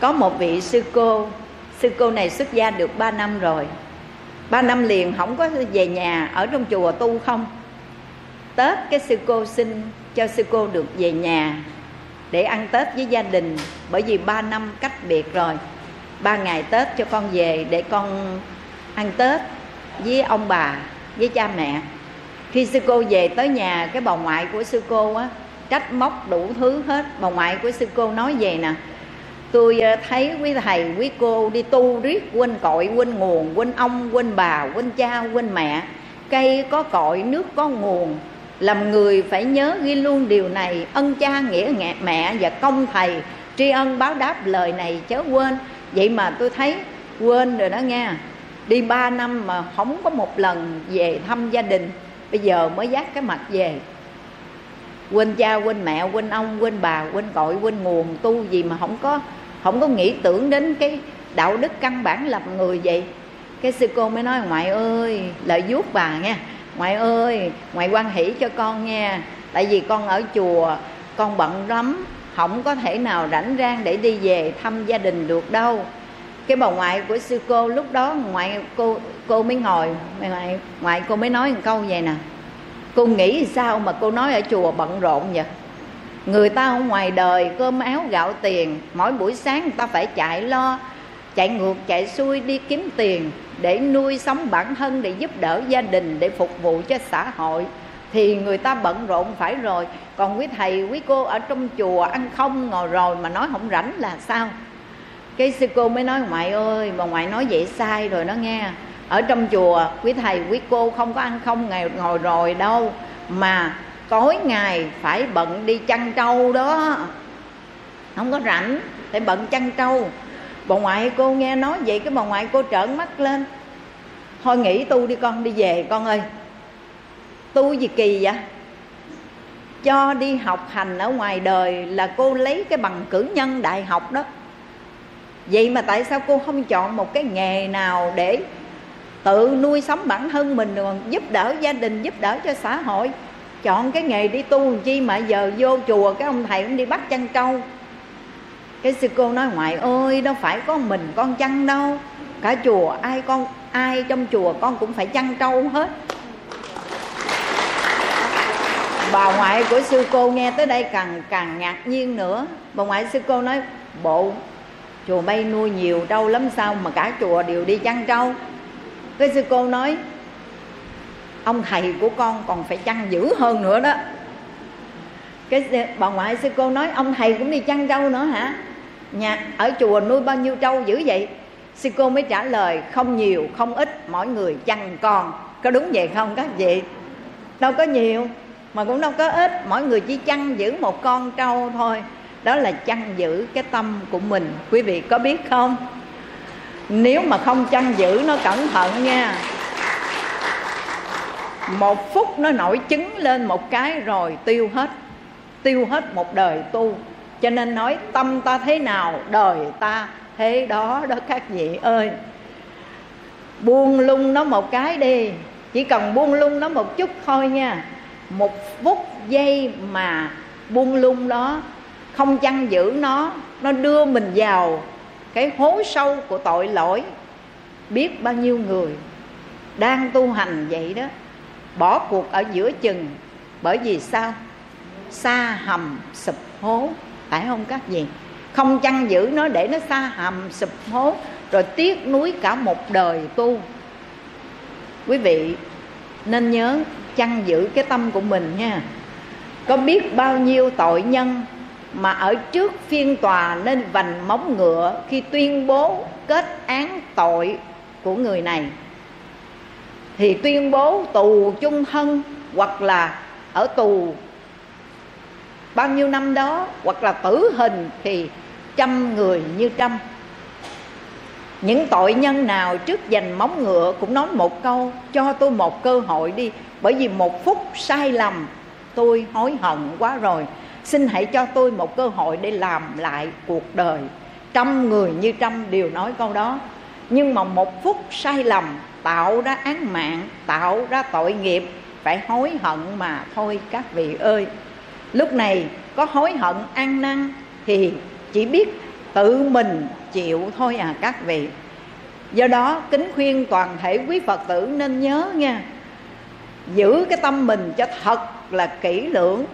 có một vị sư cô. Sư cô này xuất gia được 3 năm rồi. Ba năm liền không có về nhà, ở trong chùa tu không? Tết cái sư cô xin cho sư cô được về nhà để ăn tết với gia đình, bởi vì ba năm cách biệt rồi. Ba ngày tết cho con về để con ăn tết với ông bà, với cha mẹ. Khi sư cô về tới nhà, cái bà ngoại của sư cô á, trách móc đủ thứ hết. Bà ngoại của sư cô nói về nè tôi ờ, thấy quý thầy, quý cô đi tu riết quên cội, quên nguồn, quên ông, quên bà, quên cha, quên mẹ. Cây có cội, nước có nguồn. Làm người phải nhớ ghi luôn điều này, ân cha nghĩa mẹ và công thầy. Tri ân báo đáp lời này chớ quên. Vậy mà tôi thấy, quên rồi đó nghe đi ba năm mà không có một lần về thăm gia đình, bây giờ mới dắt cái mặt về. Quên cha, quên mẹ, quên ông, quên bà, quên cội, quên nguồn, tu gì mà không có không có nghĩ tưởng đến cái đạo đức căn bản lập người vậy. Cái sư cô mới nói, ngoại ơi, lợi vuốt bà nha. Ngoại ơi, ngoại quan hỷ cho con nha. Tại vì con ở chùa, con bận lắm, không có thể nào rảnh rang để đi về thăm gia đình được đâu. Cái bà ngoại của sư cô lúc đó, ngoại cô cô mới ngồi, ngoại ngoại cô mới nói một câu vậy nè. Cô nghĩ sao mà cô nói ở chùa bận rộn vậy? Người ta ở ngoài đời cơm áo gạo tiền, mỗi buổi sáng người ta phải chạy lo, chạy ngược, chạy xuôi đi kiếm tiền để nuôi sống bản thân, để giúp đỡ gia đình, để phục vụ cho xã hội. Thì người ta bận rộn phải rồi. Còn quý thầy, quý cô ở trong chùa ăn không ngồi rồi mà nói không rảnh là sao? Cái sư cô mới nói, ngoại ơi, mà ngoại nói vậy sai rồi nó nghe. Ở trong chùa, quý thầy, quý cô không có ăn không ngày, ngồi rồi đâu. Mà tối ngày phải bận đi chăn trâu đó. Không có rảnh, phải bận chăn trâu. Bà ngoại cô nghe nói vậy, cái bà ngoại cô trợn mắt lên. Thôi nghỉ tu đi con, đi về con ơi. Tu gì kỳ vậy? Cho đi học hành ở ngoài đời là cô lấy cái bằng cử nhân đại học đó. Vậy mà tại sao cô không chọn một cái nghề nào để tự nuôi sống bản thân mình, rồi giúp đỡ gia đình, giúp đỡ cho xã hội? Chọn cái nghề đi tu làm chi mà giờ vô chùa cái ông thầy cũng đi bắt chăn trâu cái sư cô nói, ngoại ơi, đâu phải có mình con chăn đâu. Cả chùa ai con, ai trong chùa con cũng phải chăn trâu hết. Bà ngoại của sư cô nghe tới đây càng càng ngạc nhiên nữa. Bà ngoại sư cô nói, bộ, chùa bay nuôi nhiều trâu lắm sao mà cả chùa đều đi chăn trâu? Cái sư cô nói ông thầy của con còn phải chăn dữ hơn nữa đó. Cái bà ngoại sư cô nói, ông thầy cũng đi chăn trâu nữa hả? Nhà, ở chùa nuôi bao nhiêu trâu dữ vậy? Sư cô mới trả lời, không nhiều, không ít, mỗi người chăn con. Có đúng vậy không các vị? Đâu có nhiều, mà cũng đâu có ít, mỗi người chỉ chăn giữ một con trâu thôi. Đó là chăn giữ cái tâm của mình. Quý vị có biết không? Nếu mà không chăn giữ nó cẩn thận nha một phút nó nổi trứng lên một cái rồi tiêu hết. Tiêu hết một đời tu. Cho nên nói tâm ta thế nào, đời ta thế đó đó các vị ơi. Buông lung nó một cái đi. Chỉ cần buông lung nó một chút thôi nha. Một phút giây mà buông lung đó, không chăn giữ nó nó đưa mình vào cái hố sâu của tội lỗi. Biết bao nhiêu người đang tu hành vậy đó bỏ cuộc ở giữa chừng. Bởi vì sao? Xa hầm sụp hố. Phải không các vị? Không chăn giữ nó để nó xa hầm sụp hố, rồi tiếc nuối cả một đời tu. Quý vị nên nhớ chăn giữ cái tâm của mình nha. Có biết bao nhiêu tội nhân mà ở trước phiên tòa nên vành móng ngựa khi tuyên bố kết án tội của người này? Thì tuyên bố tù chung thân hoặc là ở tù. Bao nhiêu năm đó, hoặc là tử hình thì trăm người như trăm. Những tội nhân nào trước giành móng ngựa cũng nói một câu, cho tôi một cơ hội đi, bởi vì một phút sai lầm, tôi hối hận quá rồi. Xin hãy cho tôi một cơ hội để làm lại cuộc đời. Trăm người như trăm đều nói câu đó, nhưng mà một phút sai lầm tạo ra án mạng, tạo ra tội nghiệp, phải hối hận mà thôi các vị ơi. Lúc này có hối hận ăn năn thì chỉ biết tự mình chịu thôi à các vị. Do đó kính khuyên toàn thể quý phật tử nên nhớ nha, giữ cái tâm mình cho thật là kỹ lưỡng.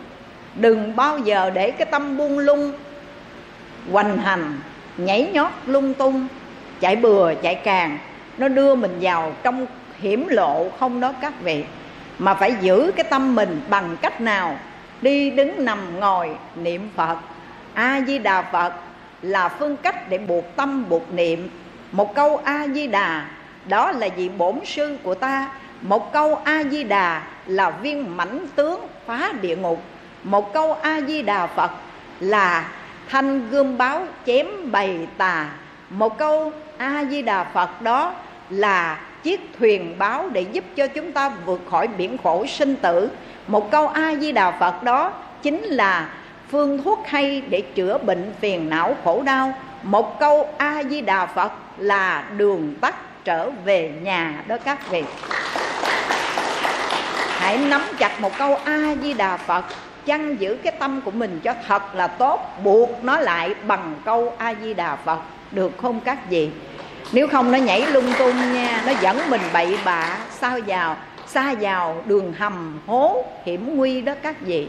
Đừng bao giờ để cái tâm buông lung, hoành hành, nhảy nhót lung tung, chạy bừa, chạy càng nó đưa mình vào trong hiểm lộ không đó các vị. Mà phải giữ cái tâm mình bằng cách nào? Đi đứng nằm ngồi niệm phật. A di đà phật là phương cách để buộc tâm, buộc niệm. Một câu a di đà đó là vị bổn sư của ta. Một câu a di đà là viên mãnh tướng phá địa ngục. Một câu a di đà phật là thanh gươm báo chém bầy tà. Một câu a di đà phật đó là chiếc thuyền báo để giúp cho chúng ta vượt khỏi biển khổ sinh tử. Một câu a di đà phật đó chính là, phương thuốc hay để chữa bệnh phiền não khổ đau. Một câu a di đà phật là, đường tắt trở về nhà đó các vị. Hãy nắm chặt một câu a di đà phật, chăn giữ cái tâm của mình cho thật là tốt, buộc nó lại bằng câu a di đà phật. Được không các vị? Nếu không nó nhảy lung tung nha, nó dẫn mình bậy bạ sao vào, xa vào đường hầm hố hiểm nguy đó các vị.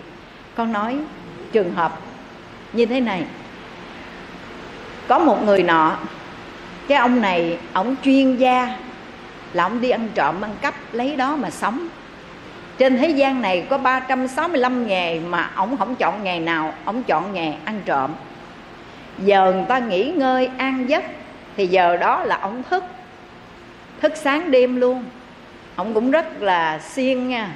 Con nói, trường hợp như thế này. Có một người nọ, cái ông này ông chuyên gia, là ông đi ăn trộm, ăn cắp, lấy đó mà sống. Trên thế gian này có 365 nghề mà ông không chọn nghề nào ông chọn nghề ăn trộm. Giờ người ta nghỉ ngơi an giấc thì giờ đó là ông thức. Thức sáng đêm luôn. Ông cũng rất là siêng nha.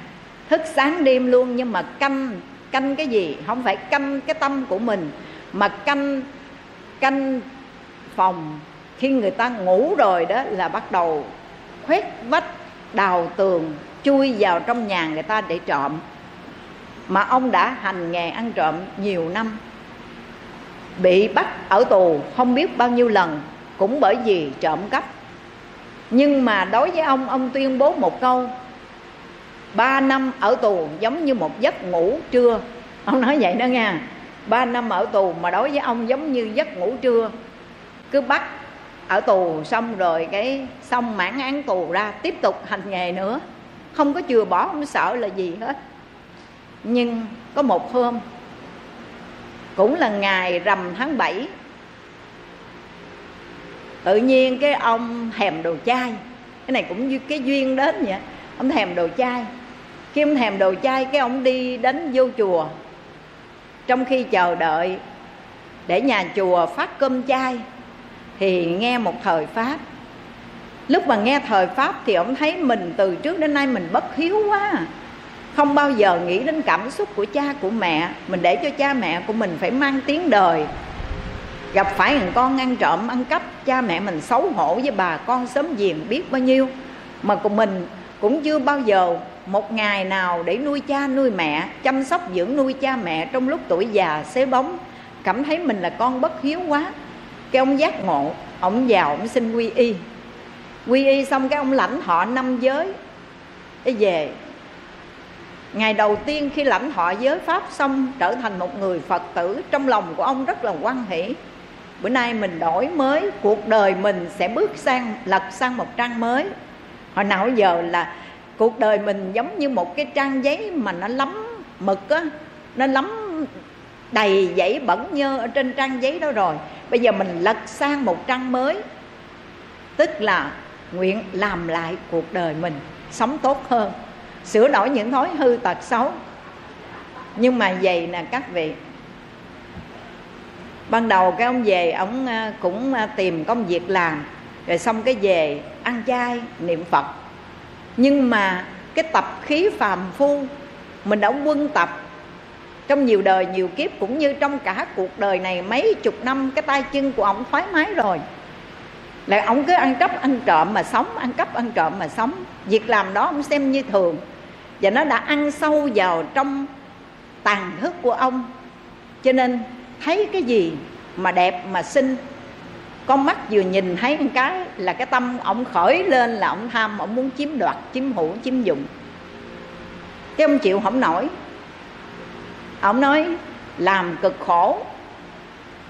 Thức sáng đêm luôn nhưng mà canh canh cái gì? Không phải canh cái tâm của mình, mà canh canh phòng. Khi người ta ngủ rồi đó là bắt đầu khoét vách, đào tường, chui vào trong nhà người ta để trộm. Mà ông đã hành nghề ăn trộm nhiều năm. Bị bắt ở tù không biết bao nhiêu lần cũng bởi vì trộm cắp. Nhưng mà đối với ông ông tuyên bố một câu, ba năm ở tù giống như một giấc ngủ trưa. Ông nói vậy đó nha. Ba năm ở tù mà đối với ông giống như giấc ngủ trưa. Cứ bắt ở tù xong rồi cái xong mãn án tù ra, tiếp tục hành nghề nữa. Không có chừa bỏ, không sợ là gì hết. Nhưng có một hôm, cũng là ngày rằm tháng 7 tự nhiên cái ông thèm đồ chay cái này cũng như cái duyên đến vậy. Ông thèm đồ chay khi ông thèm đồ chay cái ông đi đến vô chùa. Trong khi chờ đợi để nhà chùa phát cơm chay thì nghe một thời pháp. Lúc mà nghe thời pháp thì ông thấy mình từ trước đến nay mình bất hiếu quá. Không bao giờ nghĩ đến cảm xúc của cha, của mẹ. Mình để cho cha mẹ của mình phải mang tiếng đời gặp phải thằng con ăn trộm, ăn cắp, cha mẹ mình xấu hổ với bà con sớm giềng biết bao nhiêu. Mà của mình cũng chưa bao giờ một ngày nào để nuôi cha nuôi mẹ, chăm sóc dưỡng nuôi cha mẹ trong lúc tuổi già, xế bóng. Cảm thấy mình là con bất hiếu quá. Cái ông giác ngộ, ông vào ông xin quy y. Quy y xong cái ông lãnh họ năm giới. Cái về ngày đầu tiên khi lãnh họ giới pháp xong, trở thành một người phật tử, trong lòng của ông rất là quan hỷ bữa nay mình đổi mới, cuộc đời mình sẽ bước sang, lật sang một trang mới. Hồi nào giờ là cuộc đời mình giống như một cái trang giấy mà nó lắm mực á, nó lắm đầy dãy bẩn nhơ ở trên trang giấy đó rồi. Bây giờ mình lật sang một trang mới, tức là nguyện làm lại cuộc đời mình sống tốt hơn. Sửa đổi những thói hư tật xấu. Nhưng mà vậy nè các vị ban đầu cái ông về, ông à, cũng à, tìm công việc làm, rồi xong cái về ăn chay, niệm phật. Nhưng mà cái tập khí phàm phu, mình đã quân tập. Trong nhiều đời, nhiều kiếp, cũng như trong cả cuộc đời này, mấy chục năm, cái tay chân của ông thoải mái rồi. Lại ông cứ ăn cắp, ăn trộm mà sống, ăn cắp, ăn trộm mà sống. Việc làm đó ông xem như thường. Và nó đã ăn sâu vào trong tàn thức của ông. Cho nên thấy cái gì mà đẹp mà xinh. Con mắt vừa nhìn thấy một cái là cái tâm ông khởi lên là ông tham, ông muốn chiếm đoạt, chiếm hữu, chiếm dụng. Cái ông chịu không nổi. Ông nói, làm cực khổ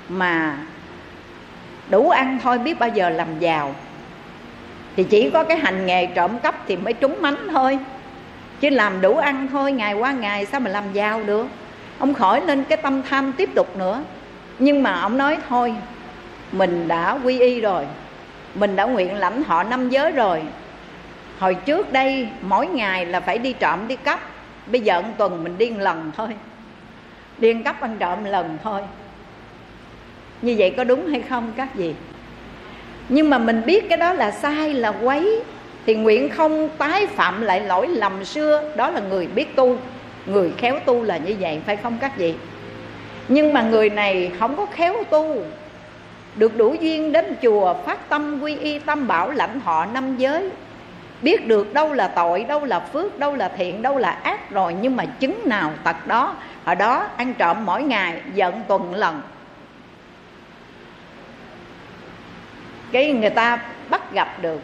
mà đủ ăn thôi, biết bao giờ làm giàu. Thì chỉ có cái hành nghề trộm cắp thì mới trúng mánh thôi. Chứ làm đủ ăn thôi, ngày qua ngày sao mà làm giàu được? Ông khỏi lên cái tâm tham tiếp tục nữa. Nhưng mà ông nói thôi, mình đã quy y rồi, mình đã nguyện lãnh họ năm giới rồi. Hồi trước đây, mỗi ngày là phải đi trộm đi cắp. Bây giờ một tuần mình điên lần thôi. Điên cắp ăn trộm lần thôi. Như vậy có đúng hay không các gì nhưng mà mình biết cái đó là sai, là quấy. Thì nguyện không tái phạm lại lỗi lầm xưa, đó là người biết tu người khéo tu là như vậy, phải không các vị? Nhưng mà người này không có khéo tu. Được đủ duyên đến chùa, phát tâm quy y, tâm bảo lãnh họ năm giới. Biết được đâu là tội, đâu là phước, đâu là thiện, đâu là ác rồi, nhưng mà chứng nào tật đó, ở đó ăn trộm mỗi ngày, giận tuần lần. Cái người ta bắt gặp được.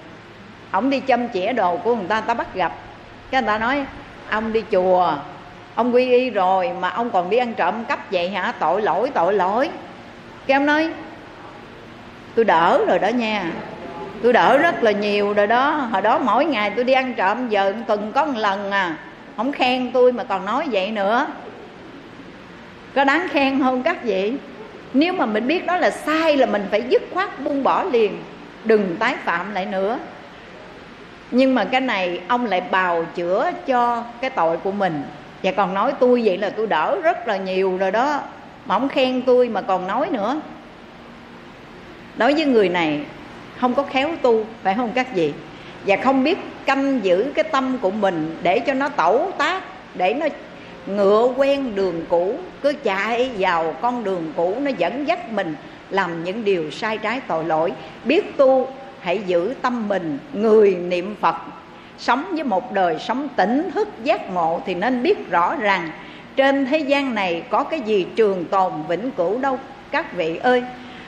Ông đi châm chĩa đồ của người ta ta bắt gặp. Cái người ta nói, ông đi chùa ông quy y rồi mà ông còn đi ăn trộm cắp vậy hả? Tội lỗi tội lỗi. Cái ông nói, tôi đỡ rồi đó nha. Tôi đỡ rất là nhiều rồi đó. Hồi đó mỗi ngày tôi đi ăn trộm, giờ tuần có một lần à. Không khen tôi mà còn nói vậy nữa. Có đáng khen không các vị? Nếu mà mình biết đó là sai là mình phải dứt khoát buông bỏ liền, đừng tái phạm lại nữa. Nhưng mà cái này ông lại bào chữa cho cái tội của mình và còn nói tôi vậy là tôi đỡ rất là nhiều rồi đó. Mà ông khen tôi mà còn nói nữa. Đối với người này, không có khéo tu, phải không các vị? Và không biết canh giữ cái tâm của mình để cho nó tẩu tác, để nó ngựa quen đường cũ, cứ chạy vào con đường cũ, nó dẫn dắt mình làm những điều sai trái tội lỗi. Biết tu, hãy giữ tâm mình, người niệm phật sống với một đời sống tỉnh, thức giác ngộ thì nên biết rõ rằng trên thế gian này có cái gì trường tồn vĩnh cửu đâu. Các vị ơi,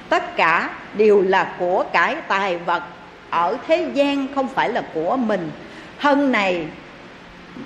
tất cả đều là của cải tài vật. Ở thế gian không phải là của mình. Thân này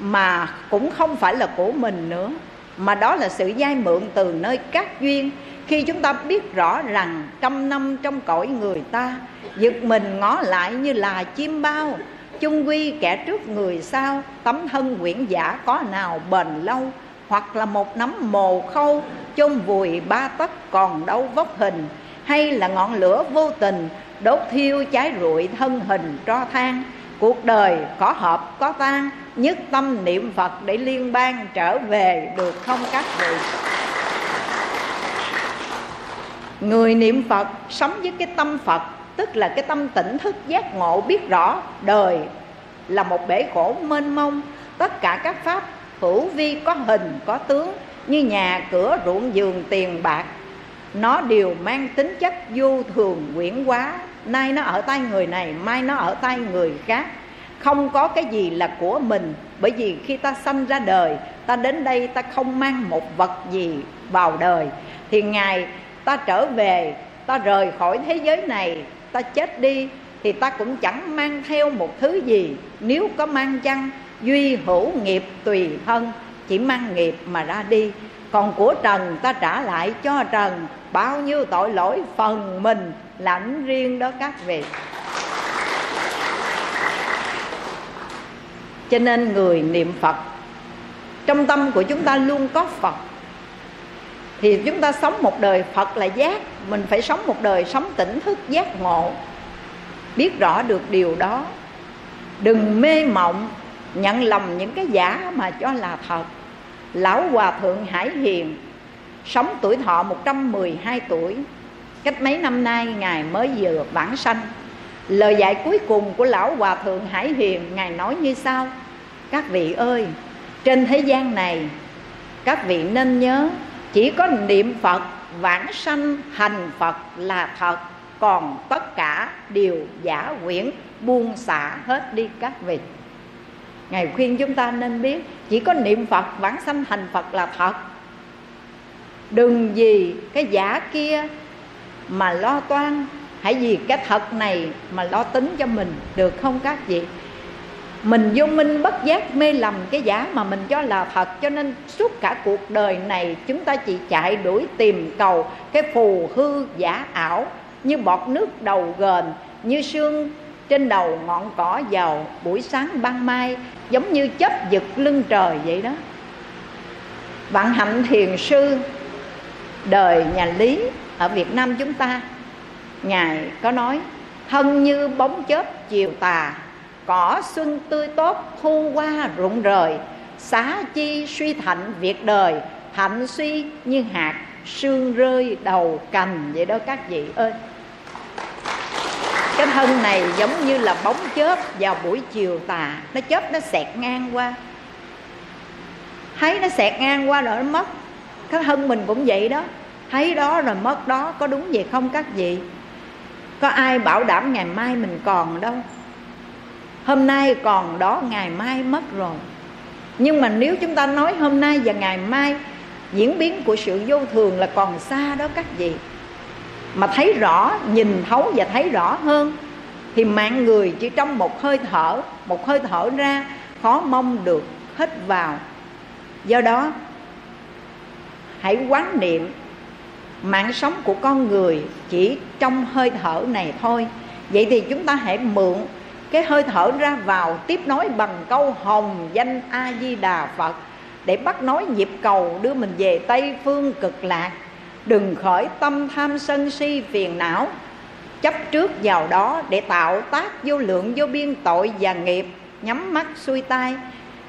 mà cũng không phải là của mình nữa, mà đó là sự dai mượn từ nơi các duyên. Khi chúng ta biết rõ rằng trăm năm trong cõi người ta giật mình ngó lại như là chim bao chung quy kẻ trước người sau, tấm thân quyển giả có nào bền lâu, hoặc là một nắm mồ khâu, chôn vùi ba tấc còn đâu vóc hình, hay là ngọn lửa vô tình, đốt thiêu cháy rụi thân hình tro than. Cuộc đời có hợp, có tan, nhất tâm niệm phật để liên bang trở về được không các vị? Người niệm phật sống với cái tâm phật tức là cái tâm tỉnh, thức giác, ngộ, biết rõ đời là một bể khổ mênh mông. Tất cả các pháp hữu vi có hình, có tướng, như nhà, cửa, ruộng, giường, tiền, bạc, nó đều mang tính chất vô thường, quyển quá nay nó ở tay người này, mai nó ở tay người khác. Không có cái gì là của mình, bởi vì khi ta sanh ra đời, ta đến đây ta không mang một vật gì vào đời. Thì ngày ta trở về, ta rời khỏi thế giới này ta chết đi thì ta cũng chẳng mang theo một thứ gì. Nếu có mang chăng, duy hữu nghiệp tùy thân, chỉ mang nghiệp mà ra đi. Còn của trần ta trả lại cho trần, bao nhiêu tội lỗi phần mình, lãnh riêng đó các vị. Cho nên người niệm phật, trong tâm của chúng ta luôn có phật thì chúng ta sống một đời phật là giác. Mình phải sống một đời sống tỉnh thức giác ngộ. Biết rõ được điều đó. Đừng mê mộng, nhận lầm những cái giả mà cho là thật. Lão hòa thượng hải hiền, sống tuổi thọ 112 tuổi. Cách mấy năm nay, ngài mới vừa vãng sanh. Lời dạy cuối cùng của lão hòa thượng hải hiền, ngài nói như sau. Các vị ơi, trên thế gian này, các vị nên nhớ chỉ có niệm phật, vãng sanh, hành phật là thật. Còn tất cả đều giả quyển, buông xả hết đi các vị. Ngài khuyên chúng ta nên biết, chỉ có niệm phật, vãng sanh, hành phật là thật. Đừng vì cái giả kia mà lo toan. Hãy vì cái thật này mà lo tính cho mình, được không các vị? Mình vô minh bất giác mê lầm cái giả mà mình cho là thật cho nên suốt cả cuộc đời này chúng ta chỉ chạy đuổi tìm cầu cái phù hư giả ảo, như bọt nước đầu gền, như sương trên đầu ngọn cỏ vào buổi sáng ban mai, giống như chớp giật lưng trời vậy đó. Vạn hạnh thiền sư, đời nhà lý ở việt nam chúng ta, ngài có nói, thân như bóng chớp chiều tà cỏ xuân tươi tốt, thu qua rụng rời. Xá chi suy thạnh việc đời hạnh suy như hạt, sương rơi đầu cành. Vậy đó các vị ơi. Cái thân này giống như là bóng chớp vào buổi chiều tà. Nó chớp nó xẹt ngang qua. Thấy nó xẹt ngang qua rồi nó mất. Cái thân mình cũng vậy đó. Thấy đó rồi mất đó. Có đúng vậy không các vị? Có ai bảo đảm ngày mai mình còn đâu? Hôm nay còn đó, ngày mai mất rồi. Nhưng mà nếu chúng ta nói hôm nay và ngày mai, diễn biến của sự vô thường là còn xa đó các vị. Mà thấy rõ, nhìn thấu và thấy rõ hơn, thì mạng người chỉ trong một hơi thở, một hơi thở ra, khó mong được hít vào. Do đó, hãy quán niệm mạng sống của con người chỉ trong hơi thở này thôi. Vậy thì chúng ta hãy mượn cái hơi thở ra vào, tiếp nối bằng câu hồng danh a di đà phật, để bắt nối nhịp cầu đưa mình về tây phương cực lạc. Đừng khởi tâm tham sân si phiền não, chấp trước vào đó để tạo tác vô lượng vô biên tội và nghiệp, nhắm mắt xuôi tay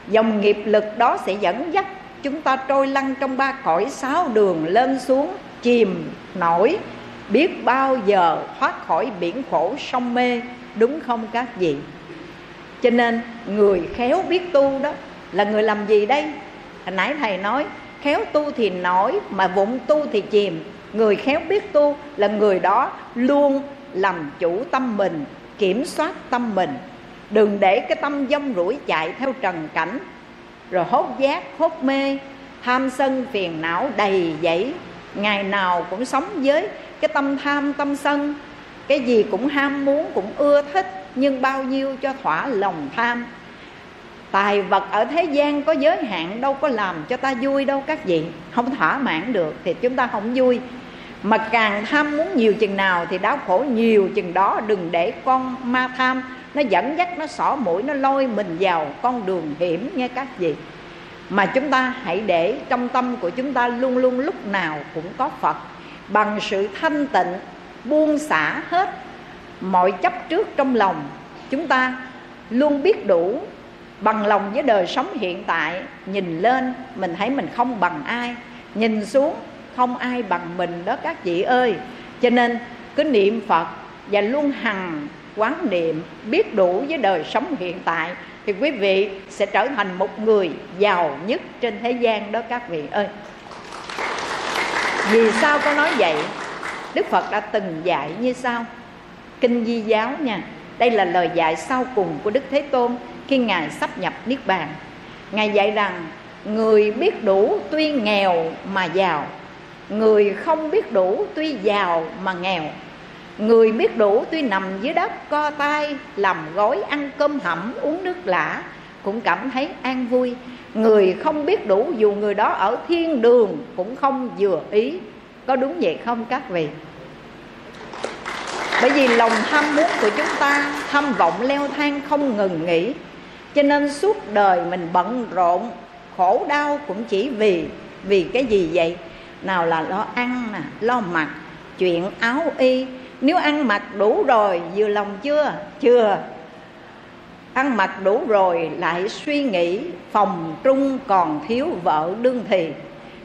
dòng nghiệp lực đó sẽ dẫn dắt chúng ta trôi lăn trong ba cõi sáu đường lên xuống, chìm, nổi, biết bao giờ thoát khỏi biển khổ sông mê đúng không các vị? Cho nên người khéo biết tu đó là người làm gì đây? Hồi nãy thầy nói, khéo tu thì nổi mà vụng tu thì chìm. Người khéo biết tu là người đó luôn làm chủ tâm mình, kiểm soát tâm mình. Đừng để cái tâm dông rủi chạy theo trần cảnh. Rồi hốt giác, hốt mê, tham sân phiền não đầy dẫy. Ngày nào cũng sống với cái tâm tham tâm sân cái gì cũng ham muốn, cũng ưa thích, nhưng bao nhiêu cho thỏa lòng tham. Tài vật ở thế gian có giới hạn, đâu có làm cho ta vui đâu các vị. Không thỏa mãn được thì chúng ta không vui. Mà càng tham muốn nhiều chừng nào thì đau khổ nhiều chừng đó. Đừng để con ma tham, nó dẫn dắt, nó xỏ mũi, nó lôi mình vào con đường hiểm nghe các vị. Mà chúng ta hãy để trong tâm của chúng ta luôn luôn lúc nào cũng có phật. Bằng sự thanh tịnh buông xả hết mọi chấp trước trong lòng. Chúng ta luôn biết đủ bằng lòng với đời sống hiện tại. Nhìn lên, mình thấy mình không bằng ai. Nhìn xuống, không ai bằng mình đó các chị ơi. Cho nên, cứ niệm phật và luôn hằng quán niệm, biết đủ với đời sống hiện tại thì quý vị sẽ trở thành một người giàu nhất trên thế gian đó các vị ơi. Vì sao có nói vậy? Đức phật đã từng dạy như sau. Kinh di giáo nha, đây là lời dạy sau cùng của đức thế tôn khi ngài sắp nhập niết bàn. Ngài dạy rằng, người biết đủ tuy nghèo mà giàu, người không biết đủ tuy giàu mà nghèo, người biết đủ tuy nằm dưới đất co tay làm gói ăn cơm hẩm uống nước lã cũng cảm thấy an vui, người không biết đủ dù người đó ở thiên đường cũng không vừa ý có đúng vậy không, các vị? Bởi vì lòng tham muốn của chúng ta, tham vọng leo thang không ngừng nghỉ. Cho nên suốt đời mình bận rộn, khổ đau cũng chỉ vì vì cái gì vậy? Nào là lo ăn nè, lo mặc, chuyện áo y. Nếu ăn mặc đủ rồi, vừa lòng chưa? Chưa. Ăn mặc đủ rồi, lại suy nghĩ, phòng trung còn thiếu vợ đương thì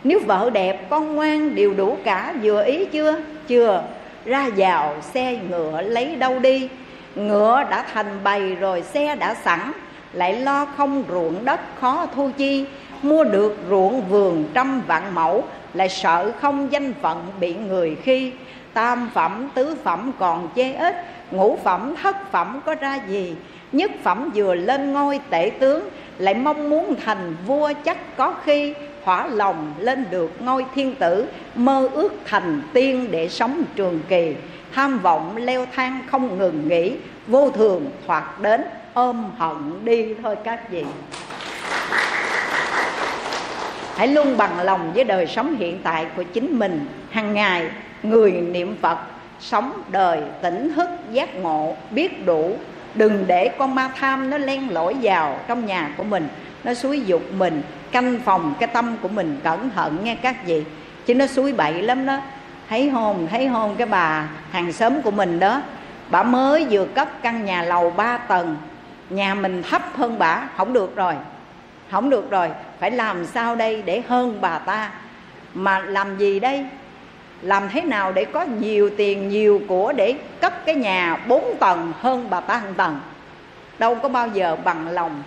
nếu vợ đẹp, con ngoan đều đủ cả. Vừa ý chưa? Chưa. Ra vào, xe ngựa lấy đâu đi? Ngựa đã thành bầy rồi, xe đã sẵn. Lại lo không ruộng đất, khó thu chi. Mua được ruộng vườn trăm vạn mẫu, lại sợ không danh phận bị người khi. Tam phẩm, tứ phẩm còn chê ít. Ngũ phẩm, thất phẩm có ra gì? Nhất phẩm vừa lên ngôi tể tướng, lại mong muốn thành vua chắc có khi hỏa lòng lên được ngôi thiên tử, mơ ước thành tiên để sống trường kỳ. Tham vọng leo thang không ngừng nghỉ, vô thường thoạt đến, ôm hận đi thôi các vị. Hãy luôn bằng lòng với đời sống hiện tại của chính mình. Hàng ngày, người niệm phật, sống đời tỉnh thức giác ngộ, biết đủ. Đừng để con ma tham nó len lỏi vào trong nhà của mình, nó xúi dục mình canh phòng, cái tâm của mình cẩn thận nghe các vị. Chứ nó suối bậy lắm đó. Thấy hôn thấy hôn cái bà hàng xóm của mình đó. Bà mới vừa cất căn nhà lầu 3 tầng. Nhà mình thấp hơn bà. Không được rồi. Không được rồi. Phải làm sao đây để hơn bà ta? Mà làm gì đây? Làm thế nào để có nhiều tiền, nhiều của để cất cái nhà bốn tầng hơn bà ta hàng tầng? Đâu có bao giờ bằng lòng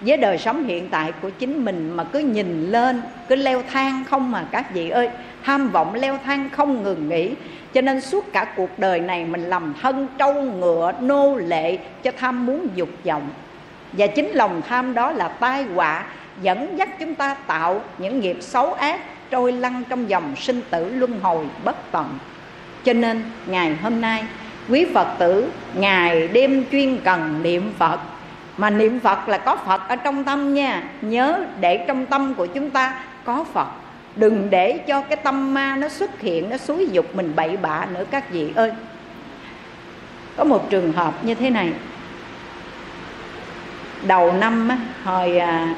với đời sống hiện tại của chính mình mà cứ nhìn lên, cứ leo thang không mà các vị ơi, tham vọng leo thang không ngừng nghỉ. Cho nên suốt cả cuộc đời này mình làm thân, trâu, ngựa, nô lệ cho tham muốn dục vọng. Và chính lòng tham đó là tai họa dẫn dắt chúng ta tạo những nghiệp xấu ác, trôi lăn trong dòng sinh tử luân hồi bất tận. Cho nên ngày hôm nay, quý phật tử, ngày đêm chuyên cần niệm phật mà niệm phật là có phật ở trong tâm nha. Nhớ để trong tâm của chúng ta có phật. Đừng để cho cái tâm ma nó xuất hiện nó xúi dục mình bậy bạ nữa các vị ơi. Có một trường hợp như thế này. Đầu năm á, hồi à,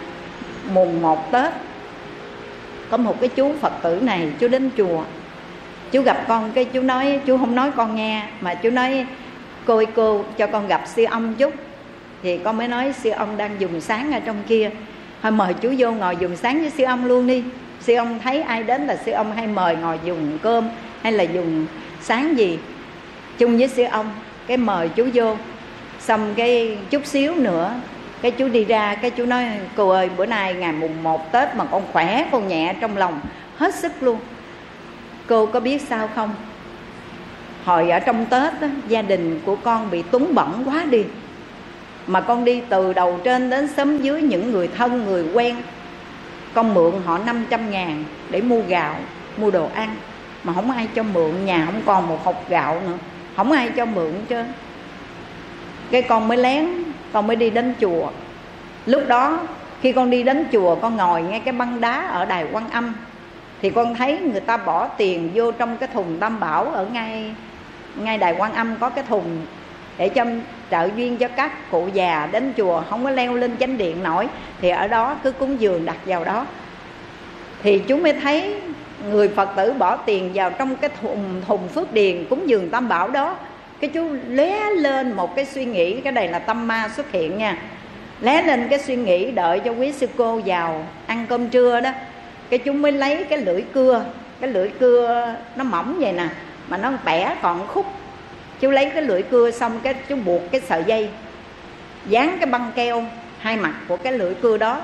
mùng một tết có một cái chú phật tử này chú đến chùa. Chú gặp con cái chú nói chú không nói con nghe mà chú nói cô ơi cô cho con gặp sư ông chút thì con mới nói sư ông đang dùng sáng ở trong kia. Thôi mời chú vô ngồi dùng sáng với sư ông luôn đi. Sư ông thấy ai đến là sư ông hay mời ngồi dùng cơm hay là dùng sáng gì chung với sư ông. Cái mời chú vô. Xong cái chút xíu nữa cái chú đi ra cái chú nói cô ơi bữa nay ngày mùng 1 tết mà con khỏe con nhẹ trong lòng. Hết sức luôn. Cô có biết sao không? Hồi ở trong tết đó, gia đình của con bị túng bẩn quá đi mà con đi từ đầu trên đến xóm dưới những người thân, người quen. Con mượn họ 500 ngàn để mua gạo, mua đồ ăn. Mà không ai cho mượn, nhà không còn một hộp gạo nữa. Không ai cho mượn chứ cái con mới lén, con mới đi đến chùa. Lúc đó, khi con đi đến chùa, con ngồi nghe cái băng đá ở đài quan âm. Thì con thấy người ta bỏ tiền vô trong cái thùng tam bảo ở ngay ngay đài quan âm có cái thùng để cho trợ duyên cho các cụ già đến chùa, không có leo lên chánh điện nổi, thì ở đó cứ cúng dường đặt vào đó. Thì chúng mới thấy người phật tử bỏ tiền vào trong cái thùng thùng phước điền cúng dường tam bảo đó. Cái chú lé lên một cái suy nghĩ, cái này là tâm ma xuất hiện nha. Lé lên cái suy nghĩ đợi cho quý sư cô vào ăn cơm trưa đó, cái chúng mới lấy cái lưỡi cưa, cái lưỡi cưa nó mỏng vậy nè, mà nó bẻ còn khúc chú lấy cái lưỡi cưa xong cái chú buộc cái sợi dây, dán cái băng keo hai mặt của cái lưỡi cưa đó,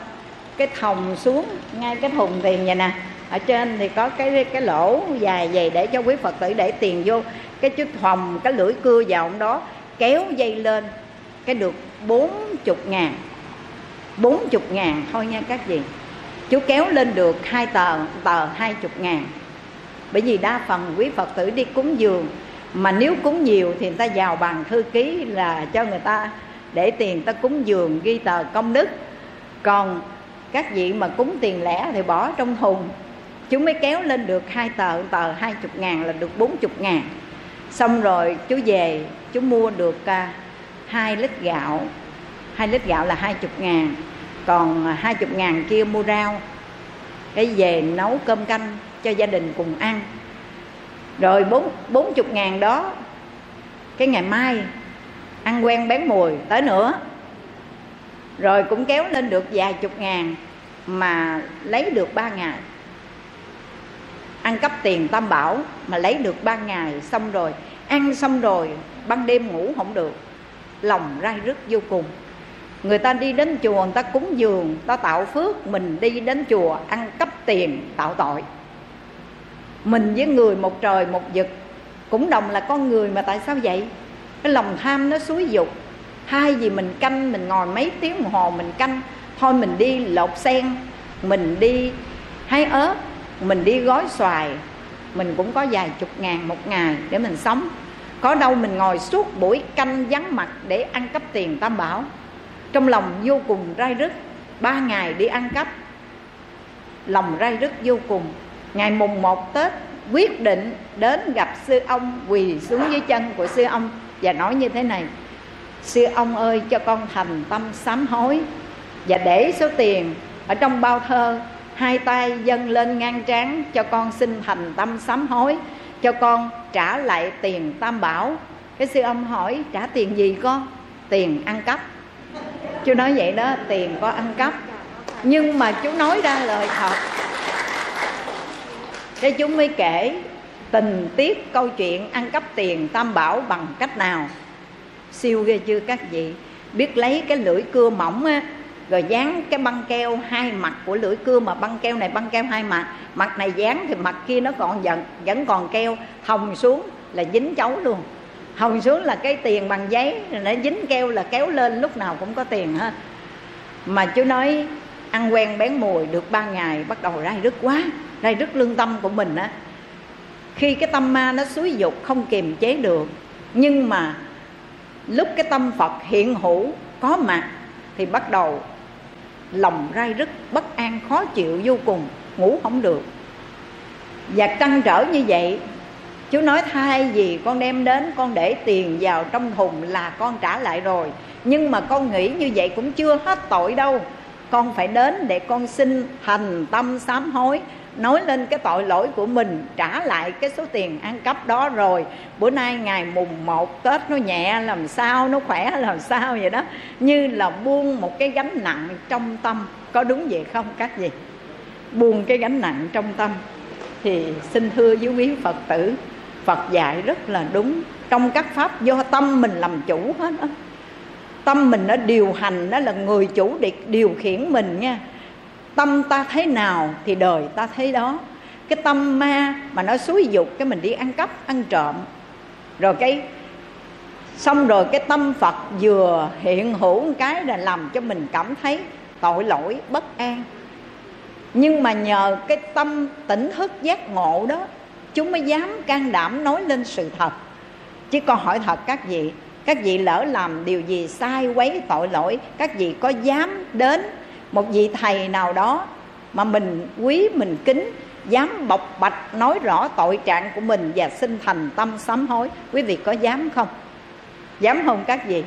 cái thòng xuống ngay cái thùng tiền vậy nè. Ở trên thì có cái cái lỗ dài dày để cho quý phật tử để tiền vô. Cái chú thòng cái lưỡi cưa vào đó, kéo dây lên, cái được bốn chục ngàn, bốn chục ngàn thôi nha các vị. Chú kéo lên được hai tờ tờ hai chục ngàn. Bởi vì đa phần quý phật tử đi cúng dường mà nếu cúng nhiều thì người ta vào bằng thư ký là cho người ta để tiền ta cúng dường, ghi tờ công đức. Còn các vị mà cúng tiền lẻ thì bỏ trong thùng. Chúng mới kéo lên được hai tờ tờ hai chục ngàn là được bốn chục ngàn. Xong rồi chú về, chú mua được à, hai lít gạo. Hai lít gạo là hai chục ngàn. Còn à, hai chục ngàn kia mua rau. Cái về nấu cơm canh cho gia đình cùng ăn rồi bốn bốn chục ngàn đó, cái ngày mai, ăn quen bén mùi tới nữa. Rồi cũng kéo lên được vài chục ngàn mà lấy được ba ngày. Ăn cắp tiền tam bảo mà lấy được ba ngày xong rồi. Ăn xong rồi, ban đêm ngủ không được. Lòng rai rứt vô cùng. Người ta đi đến chùa, người ta cúng dường, ta tạo phước, mình đi đến chùa ăn cắp tiền, tạo tội mình với người, một trời, một vực. Cũng đồng là con người mà tại sao vậy? Cái lòng tham nó xúi dục. Hai vì mình canh, mình ngồi mấy tiếng đồng hồ mình canh. Thôi mình đi lột sen mình đi hái ớt. Mình đi gói xoài. Mình cũng có vài chục ngàn một ngày để mình sống. Có đâu mình ngồi suốt buổi canh vắng mặt để ăn cắp tiền, tam bảo? Trong lòng vô cùng rai rứt. Ba ngày đi ăn cắp. Lòng rai rứt vô cùng ngày mùng một tết, quyết định đến gặp sư ông quỳ xuống dưới chân của sư ông và nói như thế này. Sư ông ơi, cho con thành tâm sám hối và để số tiền ở trong bao thơ, hai tay dâng lên ngang trán cho con xin thành tâm sám hối, cho con trả lại tiền tam bảo. Cái sư ông hỏi, trả tiền gì con? Tiền ăn cắp. Chú nói vậy đó, tiền có ăn cắp. Nhưng mà chú nói ra lời thật thế chúng mới kể tình tiết câu chuyện ăn cắp tiền tam bảo bằng cách nào. Siêu ghê chưa các vị? Biết lấy cái lưỡi cưa mỏng á, rồi dán cái băng keo hai mặt của lưỡi cưa mà băng keo này băng keo hai mặt. Mặt này dán thì mặt kia nó còn vẫn vẫn còn keo. Hồng xuống là dính chấu luôn. Hồng xuống là cái tiền bằng giấy, nó dính keo là kéo lên, lúc nào cũng có tiền ha mà chú nói, ăn quen bén mùi được ba ngày, bắt đầu rai rứt quá đây rất lương tâm của mình á. Khi cái tâm ma nó xúi dục không kiềm chế được, nhưng mà lúc cái tâm phật hiện hữu, có mặt, thì bắt đầu lòng rai rứt, bất an, khó chịu, vô cùng, ngủ không được. Và trăn trở như vậy chú nói thay gì con đem đến, con để tiền vào trong thùng là con trả lại rồi. Nhưng mà con nghĩ như vậy cũng chưa hết tội đâu. Con phải đến để con xin thành tâm sám hối nói lên cái tội lỗi của mình, trả lại cái số tiền ăn cắp đó rồi. Bữa nay ngày mùng 1 tết nó nhẹ, làm sao nó khỏe, làm sao vậy đó. Như là buông một cái gánh nặng trong tâm. Có đúng vậy không, các gì buông cái gánh nặng trong tâm thì xin thưa với quý phật tử, phật dạy rất là đúng. Trong các pháp do tâm mình làm chủ hết đó tâm mình nó điều hành, nó là người chủ để điều khiển mình nha tâm ta thấy nào thì đời ta thấy đó. Cái tâm ma mà nó xúi dục, cái mình đi ăn cắp, ăn trộm. Rồi cái, xong rồi cái tâm phật vừa hiện hữu một cái là làm cho mình cảm thấy tội lỗi, bất an. Nhưng mà nhờ cái tâm tỉnh thức giác ngộ đó, chúng mới dám can đảm nói lên sự thật. Chứ con hỏi thật, các vị các vị lỡ làm điều gì sai quấy tội lỗi, các vị có dám đến một vị thầy nào đó mà mình quý mình kính dám bộc bạch nói rõ tội trạng của mình và xin thành tâm sám hối quý vị có dám không? Dám không các vị?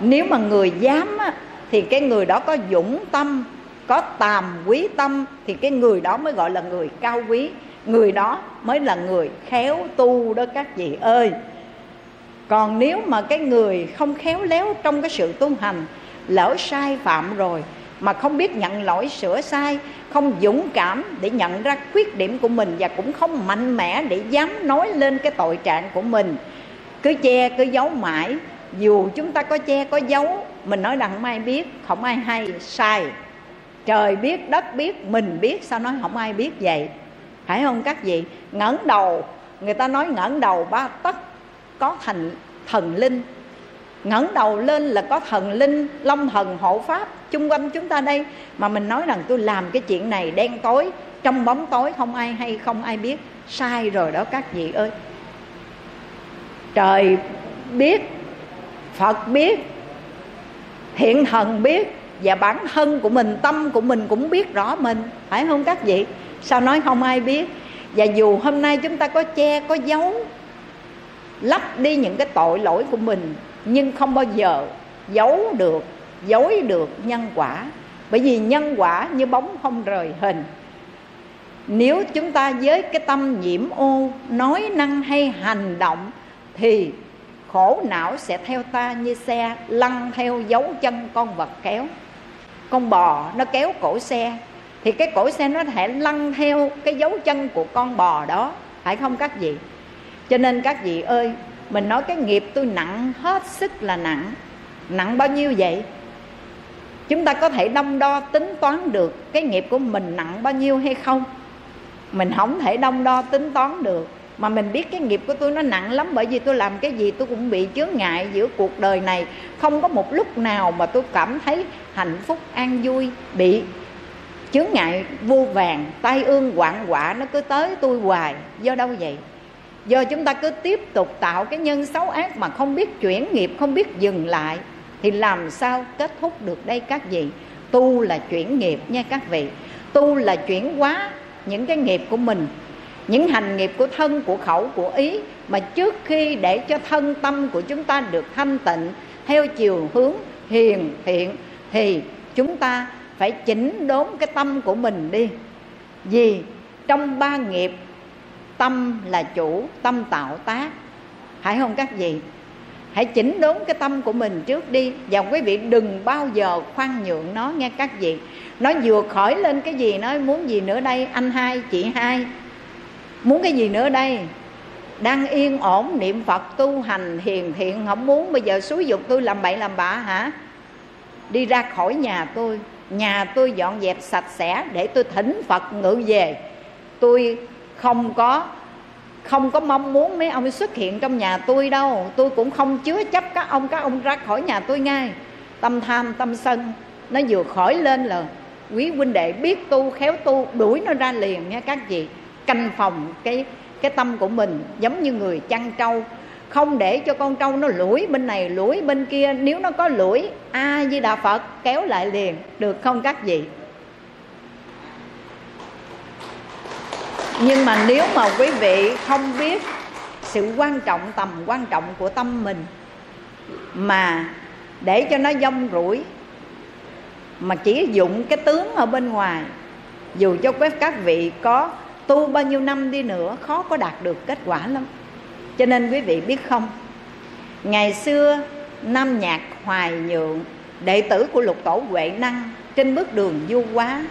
Nếu mà người dám á, thì cái người đó có dũng tâm có tàm quý tâm thì cái người đó mới gọi là người cao quý. Người đó mới là người khéo tu đó các vị ơi. Còn nếu mà cái người không khéo léo trong cái sự tu hành lỡ sai phạm rồi mà không biết nhận lỗi sửa sai, không dũng cảm để nhận ra khuyết điểm của mình và cũng không mạnh mẽ để dám nói lên cái tội trạng của mình. Cứ che, cứ giấu mãi. Dù chúng ta có che, có giấu, mình nói rằng không ai biết, không ai hay, sai. Trời biết, đất biết, mình biết, sao nói không ai biết vậy? Phải không các vị? Ngẩng đầu. Người ta nói ngẩng đầu ba tấc có thành thần linh ngẩng đầu lên là có thần linh, long thần, hộ pháp chung quanh chúng ta đây. Mà mình nói rằng tôi làm cái chuyện này đen tối, trong bóng tối không ai hay, không ai biết. Sai rồi đó các vị ơi. Trời biết, phật biết hiện thần biết, và bản thân của mình, tâm của mình cũng biết rõ mình. Phải không các vị? Sao nói không ai biết? Và dù hôm nay chúng ta có che, có giấu, lấp đi những cái tội lỗi của mình nhưng không bao giờ giấu được, dối được nhân quả. Bởi vì nhân quả như bóng không rời hình. Nếu chúng ta với cái tâm nhiễm ô, nói năng hay hành động, thì khổ não sẽ theo ta như xe lăn theo dấu chân con vật kéo. Con bò nó kéo cổ xe, thì cái cổ xe nó thể lăn theo cái dấu chân của con bò đó. Phải không các vị? Cho nên các vị ơi mình nói cái nghiệp tôi nặng, hết sức là nặng. Nặng bao nhiêu vậy? Chúng ta có thể đong đo tính toán được cái nghiệp của mình nặng bao nhiêu hay không? Mình không thể đong đo tính toán được. Mà mình biết cái nghiệp của tôi nó nặng lắm bởi vì tôi làm cái gì tôi cũng bị chướng ngại giữa cuộc đời này. Không có một lúc nào mà tôi cảm thấy hạnh phúc, an vui, bị chướng ngại vô vàng, tai ương quạng quả nó cứ tới tôi hoài. Do đâu vậy? Do chúng ta cứ tiếp tục tạo cái nhân xấu ác mà không biết chuyển nghiệp, không biết dừng lại, thì làm sao kết thúc được đây các vị? Tu là chuyển nghiệp nha các vị. Tu là chuyển hóa những cái nghiệp của mình, những hành nghiệp của thân, của khẩu, của ý, mà trước khi để cho thân tâm của chúng ta được thanh tịnh, theo chiều hướng hiền thiện, thì chúng ta phải chỉnh đốn cái tâm của mình đi. Vì trong ba nghiệp tâm là chủ, tâm tạo tác. Phải không các vị? Hãy chỉnh đốn cái tâm của mình trước đi. Và quý vị đừng bao giờ khoan nhượng nó nghe các vị. Nó vừa khỏi lên cái gì, nói muốn gì nữa đây? Anh hai, chị hai. Muốn cái gì nữa đây? Đang yên ổn, niệm phật tu hành hiền thiện, không muốn bây giờ xúi dục tôi làm bậy làm bạ hả? Đi ra khỏi nhà tôi. Nhà tôi dọn dẹp sạch sẽ để tôi thỉnh phật ngự về. Tôi không có không có mong muốn mấy ông xuất hiện trong nhà tôi đâu. Tôi cũng không chứa chấp các ông các ông ra khỏi nhà tôi ngay. Tâm tham, tâm sân, nó vừa khỏi lên là quý huynh đệ biết tu, khéo tu, đuổi nó ra liền nha các chị canh phòng cái cái tâm của mình giống như người chăn trâu. Không để cho con trâu nó lủi bên này, lủi bên kia. Nếu nó có lủi, a di đà phật kéo lại liền. Được không các vị? Nhưng mà nếu mà quý vị không biết sự quan trọng, tầm quan trọng của tâm mình, mà để cho nó dông rủi, mà chỉ dụng cái tướng ở bên ngoài, dù cho các vị có tu bao nhiêu năm đi nữa, khó có đạt được kết quả lắm. Cho nên quý vị biết không, ngày xưa nam nhạc hoài nhượng đệ tử của lục tổ huệ năng trên bước đường du quá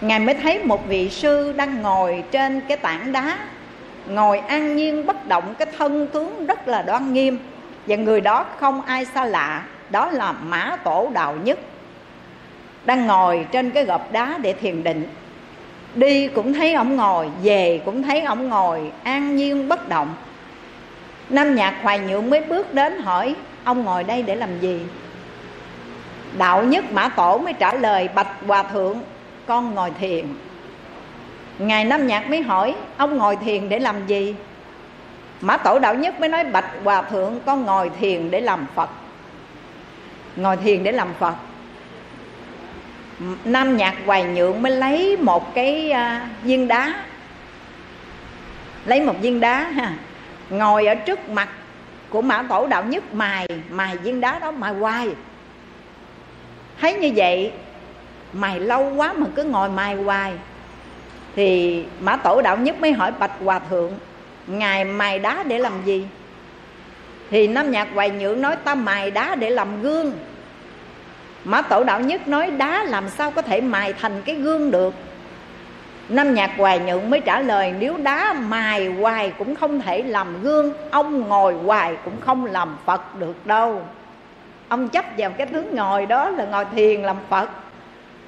ngài mới thấy một vị sư đang ngồi trên cái tảng đá. Ngồi an nhiên bất động, cái thân tướng rất là đoan nghiêm. Và người đó không ai xa lạ, đó là mã tổ đạo nhất. Đang ngồi trên cái gọp đá để thiền định. Đi cũng thấy ông ngồi, về cũng thấy ông ngồi, an nhiên bất động. Nam nhạc hoài nhượng mới bước đến hỏi, ông ngồi đây để làm gì? Đạo nhất mã tổ mới trả lời, bạch hòa thượng con ngồi thiền. Ngài nam nhạc mới hỏi ông ngồi thiền để làm gì? Mã tổ đạo nhất mới nói bạch hòa thượng con ngồi thiền để làm phật. Ngồi thiền để làm phật. Nam nhạc hoài nhượng mới lấy một cái uh, viên đá. Lấy một viên đá ha. Ngồi ở trước mặt của mã tổ đạo nhất mài mài viên đá đó mài hoài. Thấy như vậy mài lâu quá mà cứ ngồi mài hoài. Thì mã tổ đạo nhất mới hỏi bạch hòa thượng, ngài mài đá để làm gì? Thì nam nhạc hoài nhượng nói, ta mài đá để làm gương. Mã tổ đạo nhất nói, đá làm sao có thể mài thành cái gương được? Nam Nhạc Hoài Nhượng mới trả lời, Nếu đá mài hoài cũng không thể làm gương, Ông ngồi hoài cũng không làm Phật được đâu. Ông chấp vào cái thứ ngồi đó là ngồi thiền làm Phật.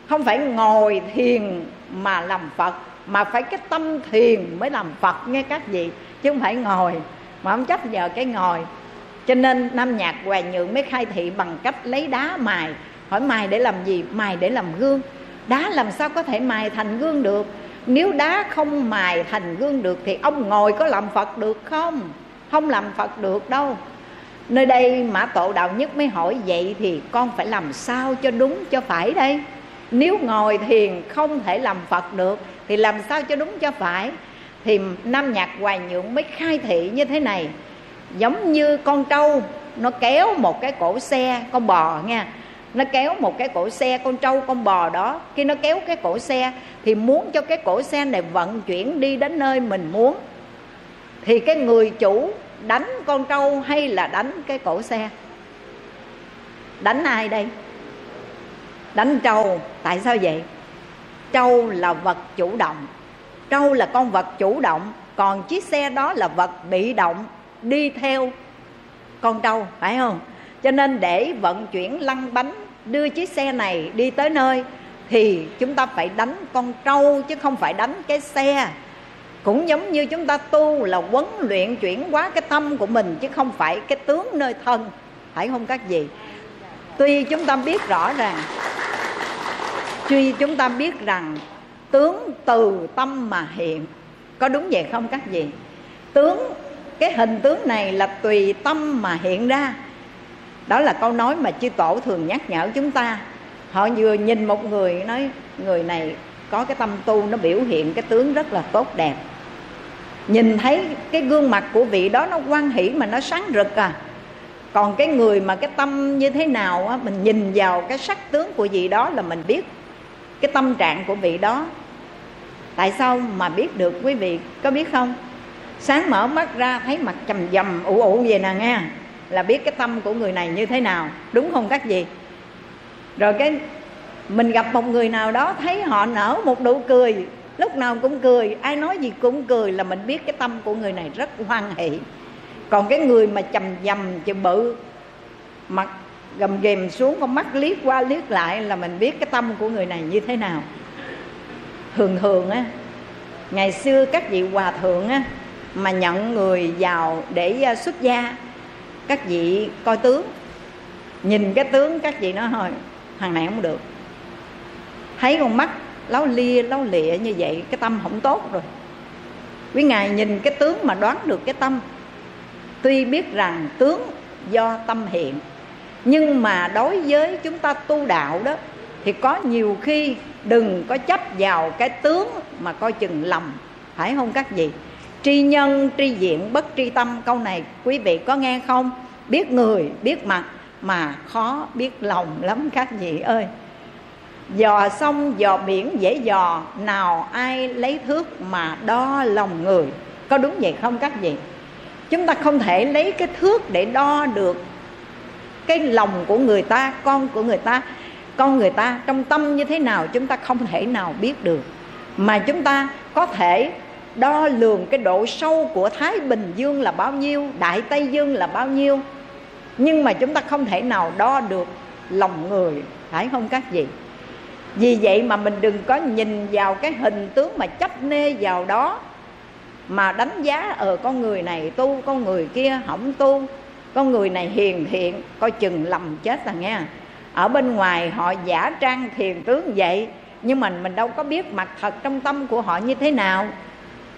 Không phải ngồi thiền mà làm Phật, Mà phải cái tâm thiền mới làm Phật nghe các vị, Chứ không phải ngồi. Mà ông chấp vào cái ngồi. Cho nên Nam Nhạc hòa Nhượng mới khai thị bằng cách lấy đá mài. Hỏi mài để làm gì? Mài để làm gương. Đá làm sao có thể mài thành gương được? Nếu đá không mài thành gương được thì ông ngồi có làm phật được không? Không làm phật được đâu. Nơi đây mã tổ đạo nhất mới hỏi vậy thì con phải làm sao cho đúng, cho phải đây? Nếu ngồi thiền không thể làm phật được, thì làm sao cho đúng cho phải? Thì nam nhạc hoài nhượng mới khai thị như thế này. Giống như con trâu, nó kéo một cái cổ xe, con bò nha. Nó kéo một cái cổ xe, con trâu, con bò đó. Khi nó kéo cái cổ xe, thì muốn cho cái cổ xe này vận chuyển đi đến nơi mình muốn, thì cái người chủ đánh con trâu hay là đánh cái cổ xe? Đánh ai đây? Đánh trâu, tại sao vậy? Trâu là vật chủ động. Trâu là con vật chủ động, còn chiếc xe đó là vật bị động, đi theo con trâu, phải không? Cho nên để vận chuyển lăn bánh, đưa chiếc xe này đi tới nơi, thì chúng ta phải đánh con trâu, chứ không phải đánh cái xe. Cũng giống như chúng ta tu là huấn luyện chuyển hóa cái tâm của mình, chứ không phải cái tướng nơi thân. Phải không các vị? Tuy chúng ta biết rõ ràng tuy chúng ta biết rằng tướng từ tâm mà hiện, có đúng vậy không các vị? Tướng, cái hình tướng này là tùy tâm mà hiện ra. Đó là câu nói mà chư tổ thường nhắc nhở chúng ta. Họ vừa nhìn một người, nói, người này có cái tâm tu, nó biểu hiện cái tướng rất là tốt đẹp. Nhìn thấy cái gương mặt của vị đó, nó quan hỷ mà nó sáng rực à. Còn cái người mà cái tâm như thế nào á, mình nhìn vào cái sắc tướng của vị đó là mình biết cái tâm trạng của vị đó. Tại sao mà biết được, quý vị có biết không? Sáng mở mắt ra thấy mặt trầm dầm, ủ ủ về nè nghe. Là biết cái tâm của người này như thế nào, đúng không các gì rồi cái mình gặp một người nào đó thấy họ nở một nụ cười, lúc nào cũng cười, ai nói gì cũng cười là mình biết cái tâm của người này rất hoan hỷ. Còn cái người mà trầm dầm chữ bự, mặt gầm ghềm xuống, con mắt liếc qua liếc lại là mình biết cái tâm của người này như thế nào. Thường thường á, ngày xưa các vị hòa thượng á, mà nhận người vào để à, xuất gia, các vị coi tướng, nhìn cái tướng các vị nói thôi thằng này không được. Thấy con mắt láo lia láo lịa như vậy, cái tâm không tốt rồi. Quý ngài nhìn cái tướng mà đoán được cái tâm, tuy biết rằng tướng do tâm hiện nhưng mà đối với chúng ta tu đạo đó, thì có nhiều khi đừng có chấp vào cái tướng mà coi chừng lầm, phải không các vị? Tri nhân, tri diện, bất tri tâm, câu này quý vị có nghe không? Biết người, biết mặt mà khó biết lòng lắm các vị ơi. Dò sông, dò biển, dễ dò, nào ai lấy thước mà đo lòng người? Có đúng vậy không các vị? Chúng ta không thể lấy cái thước để đo được cái lòng của người ta, con của người ta, con người ta trong tâm như thế nào chúng ta không thể nào biết được. Mà chúng ta có thể đo lường cái độ sâu của thái bình dương là bao nhiêu, đại tây dương là bao nhiêu. Nhưng mà chúng ta không thể nào đo được lòng người, phải không các vị? Vì vậy mà mình đừng có nhìn vào cái hình tướng mà chấp nê vào đó, mà đánh giá ở con người này tu, con người kia không tu con người này hiền thiện, coi chừng lầm chết là nghe. Ở bên ngoài họ giả trang thiền tướng vậy, nhưng mình mình đâu có biết mặt thật trong tâm của họ như thế nào.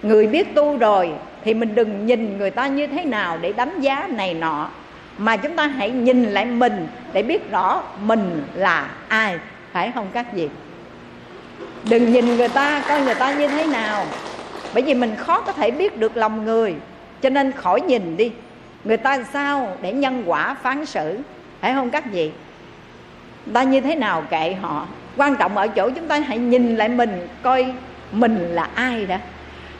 Người biết tu rồi thì mình đừng nhìn người ta như thế nào để đánh giá này nọ. Mà chúng ta hãy nhìn lại mình để biết rõ mình là ai, phải không các vị? Đừng nhìn người ta, coi người ta như thế nào. Bởi vì mình khó có thể biết được lòng người, cho nên khỏi nhìn đi người ta sao để nhân quả phán xử? Phải không các vị? Ta như thế nào kệ họ? Quan trọng ở chỗ chúng ta hãy nhìn lại mình, coi mình là ai đã.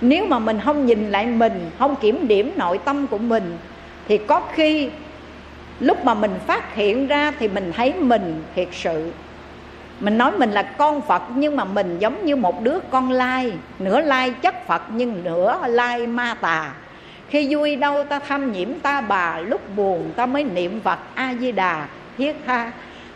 Nếu mà mình không nhìn lại mình, không kiểm điểm nội tâm của mình, thì có khi lúc mà mình phát hiện ra thì mình thấy mình thiệt sự. Mình nói mình là con phật, nhưng mà mình giống như một đứa con lai. Nửa lai chất phật, nhưng nửa lai ma tà khi vui đâu ta thăm nhiễm ta bà, lúc buồn ta mới niệm phật a di đà thiết tha.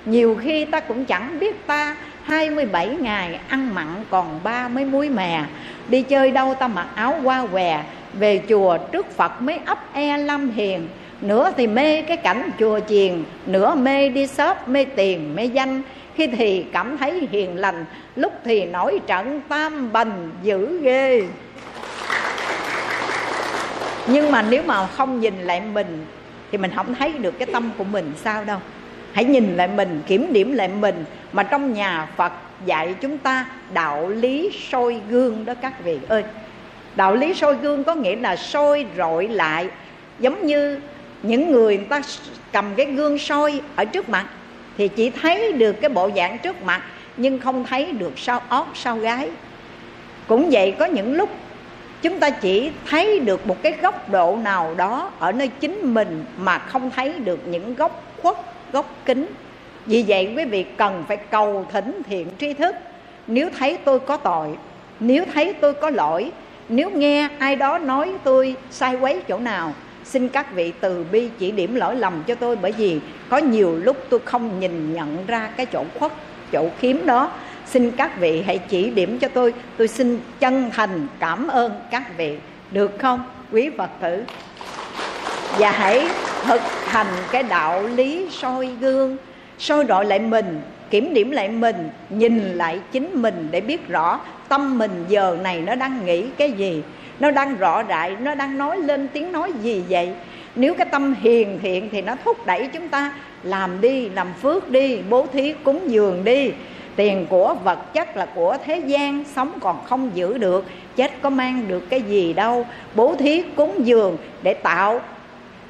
Nhiều khi ta cũng chẳng biết ta 27 ngày ăn mặn còn ba mấy muối mè. Đi chơi đâu ta mặc áo qua què, Về chùa trước Phật mới ấp e lâm hiền. Nửa thì mê cái cảnh chùa chiền, Nửa mê đi shop, mê tiền, mê danh. Khi thì cảm thấy hiền lành, Lúc thì nổi trận tam bành dữ ghê. Nhưng mà nếu mà không nhìn lại mình Thì mình không thấy được cái tâm của mình sao đâu. Hãy nhìn lại mình kiểm điểm lại mình. Mà trong nhà phật dạy chúng ta đạo lý soi gương đó các vị ơi. Đạo lý soi gương có nghĩa là soi rọi lại giống như những người, người ta cầm cái gương soi ở trước mặt thì chỉ thấy được cái bộ dạng trước mặt nhưng không thấy được sau ót sau gái cũng vậy có những lúc chúng ta chỉ thấy được một cái góc độ nào đó ở nơi chính mình mà không thấy được những góc khuất, góc kính vì vậy quý vị cần phải cầu thỉnh thiện tri thức. Nếu thấy tôi có tội, nếu thấy tôi có lỗi, nếu nghe ai đó nói tôi sai quấy chỗ nào, xin các vị từ bi chỉ điểm lỗi lầm cho tôi. Bởi vì có nhiều lúc tôi không nhìn nhận ra cái chỗ khuất, chỗ khiếm đó xin các vị hãy chỉ điểm cho tôi. Tôi xin chân thành cảm ơn các vị. Được không, quý phật tử? Và hãy thực hành cái đạo lý soi gương, soi rọi lại mình, kiểm điểm lại mình, nhìn lại chính mình để biết rõ tâm mình giờ này nó đang nghĩ cái gì, nó đang rõ rại nó đang nói lên tiếng nói gì vậy. Nếu cái tâm hiền thiện thì nó thúc đẩy chúng ta làm đi, làm phước đi, bố thí cúng dường đi tiền của vật chất là của thế gian, sống còn không giữ được, chết có mang được cái gì đâu. Bố thí cúng dường để tạo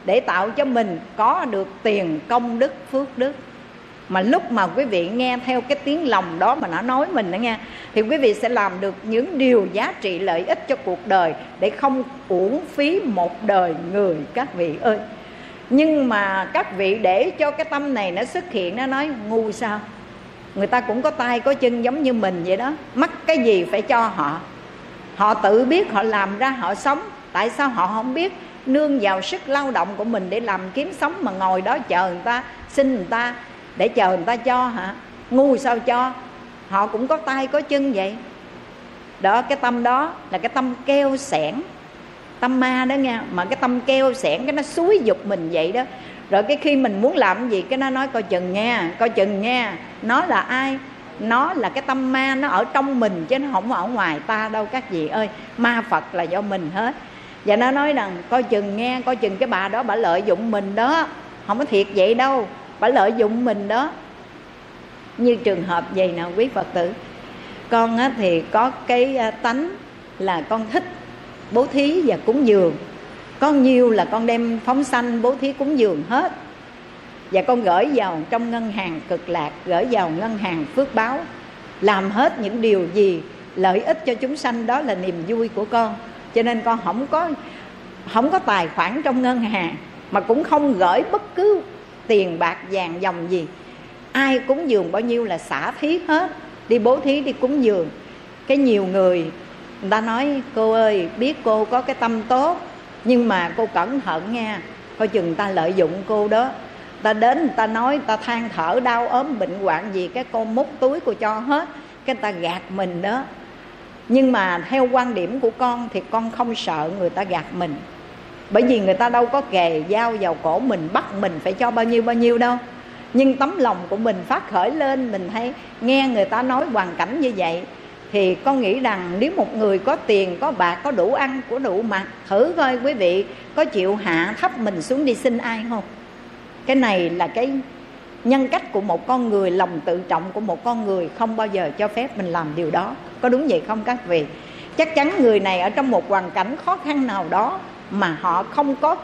để tạo cho mình có được tiền, công đức, phước đức. Mà lúc mà quý vị nghe theo cái tiếng lòng đó mà nó nói mình đó nghe thì quý vị sẽ làm được những điều giá trị lợi ích cho cuộc đời để không uổng phí một đời người các vị ơi. Nhưng mà các vị để cho cái tâm này nó xuất hiện, nó nói, ngu sao? Người ta cũng có tay, có chân giống như mình vậy đó. Mắc cái gì phải cho họ. Họ tự biết, họ làm ra, họ sống. Tại sao họ không biết? Nương vào sức lao động của mình để làm kiếm sống mà ngồi đó chờ người ta, xin người ta, để chờ người ta cho hả? Ngu sao cho? Họ cũng có tay, có chân vậy. Đó, cái tâm đó là cái tâm keo sẻn. Tâm ma đó nghe, mà cái tâm keo sẻn, cái nó xúi dục mình vậy đó rồi cái khi mình muốn làm gì, cái nó nói coi chừng nha, coi chừng nha. Nó là ai? Nó là cái tâm ma, nó ở trong mình chứ nó không ở ngoài ta đâu các vị ơi. Ma phật là do mình hết. Và nó nói rằng, coi chừng nghe coi chừng cái bà đó bà lợi dụng mình đó. Không có thiệt vậy đâu, bà lợi dụng mình đó. Như trường hợp vậy nè, quý phật tử. Con thì có cái à, tánh là con thích bố thí và cúng dường có nhiều là con đem phóng sanh, bố thí cúng dường hết. Và con gửi vào trong ngân hàng cực lạc, gửi vào ngân hàng phước báo, làm hết những điều gì lợi ích cho chúng sanh, đó là niềm vui của con. Cho nên con không có không có tài khoản trong ngân hàng, mà cũng không gửi bất cứ tiền bạc, vàng, dòng gì. Ai cúng dường bao nhiêu là xả thí hết, đi bố thí, đi cúng dường. Cái nhiều người người ta nói, cô ơi, biết cô có cái tâm tốt nhưng mà cô cẩn thận nha. Coi chừng ta lợi dụng cô đó. Ta đến người ta nói, ta than thở, đau ốm, bệnh hoạn gì, cái cô múc túi cô cho hết. Cái ta gạt mình đó. Nhưng mà theo quan điểm của con thì con không sợ người ta gạt mình. Bởi vì người ta đâu có kề dao vào cổ mình, bắt mình phải cho bao nhiêu bao nhiêu đâu. Nhưng tấm lòng của mình phát khởi lên, mình thấy nghe người ta nói hoàn cảnh như vậy thì con nghĩ rằng nếu một người có tiền, có bạc, có đủ ăn của đủ mặc, thử coi quý vị có chịu hạ thấp mình xuống đi xin ai không? Cái này là cái nhân cách của một con người, lòng tự trọng của một con người không bao giờ cho phép mình làm điều đó. Có đúng vậy không các vị? Chắc chắn người này ở trong một hoàn cảnh khó khăn nào đó mà họ không có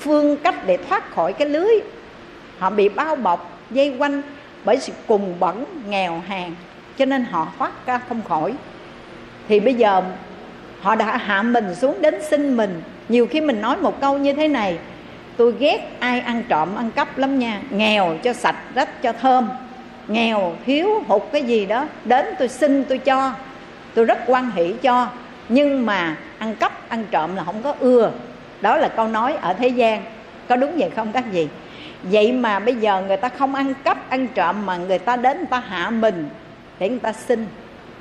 phương cách để thoát khỏi cái lưới. Họ bị bao bọc, dây quanh bởi sự cùng bẩn, nghèo hèn cho nên họ thoát ra không khỏi. Thì bây giờ họ đã hạ mình xuống đến xin mình. Nhiều khi mình nói một câu như thế này, tôi ghét ai ăn trộm ăn cắp lắm nha. Nghèo cho sạch, rách cho thơm. Nghèo, thiếu hụt cái gì đó. Đến tôi xin, tôi cho. Tôi rất quan hỷ cho. Nhưng mà ăn cắp, ăn trộm là không có ưa. Đó là câu nói ở thế gian. Có đúng vậy không các gì vậy mà bây giờ người ta không ăn cắp, ăn trộm mà người ta đến người ta hạ mình để người ta xin.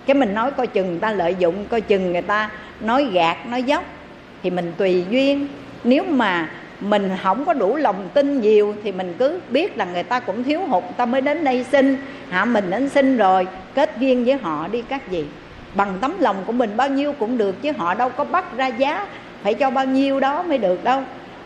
Cái mình nói coi chừng người ta lợi dụng coi chừng người ta nói gạt nói dốc thì mình tùy duyên. Nếu mà mình không có đủ lòng tin nhiều thì mình cứ biết là người ta cũng thiếu hụt ta mới đến đây xin. Hả, mình đến xin rồi kết duyên với họ đi các gì bằng tấm lòng của mình bao nhiêu cũng được chứ họ đâu có bắt ra giá phải cho bao nhiêu đó mới được đâu.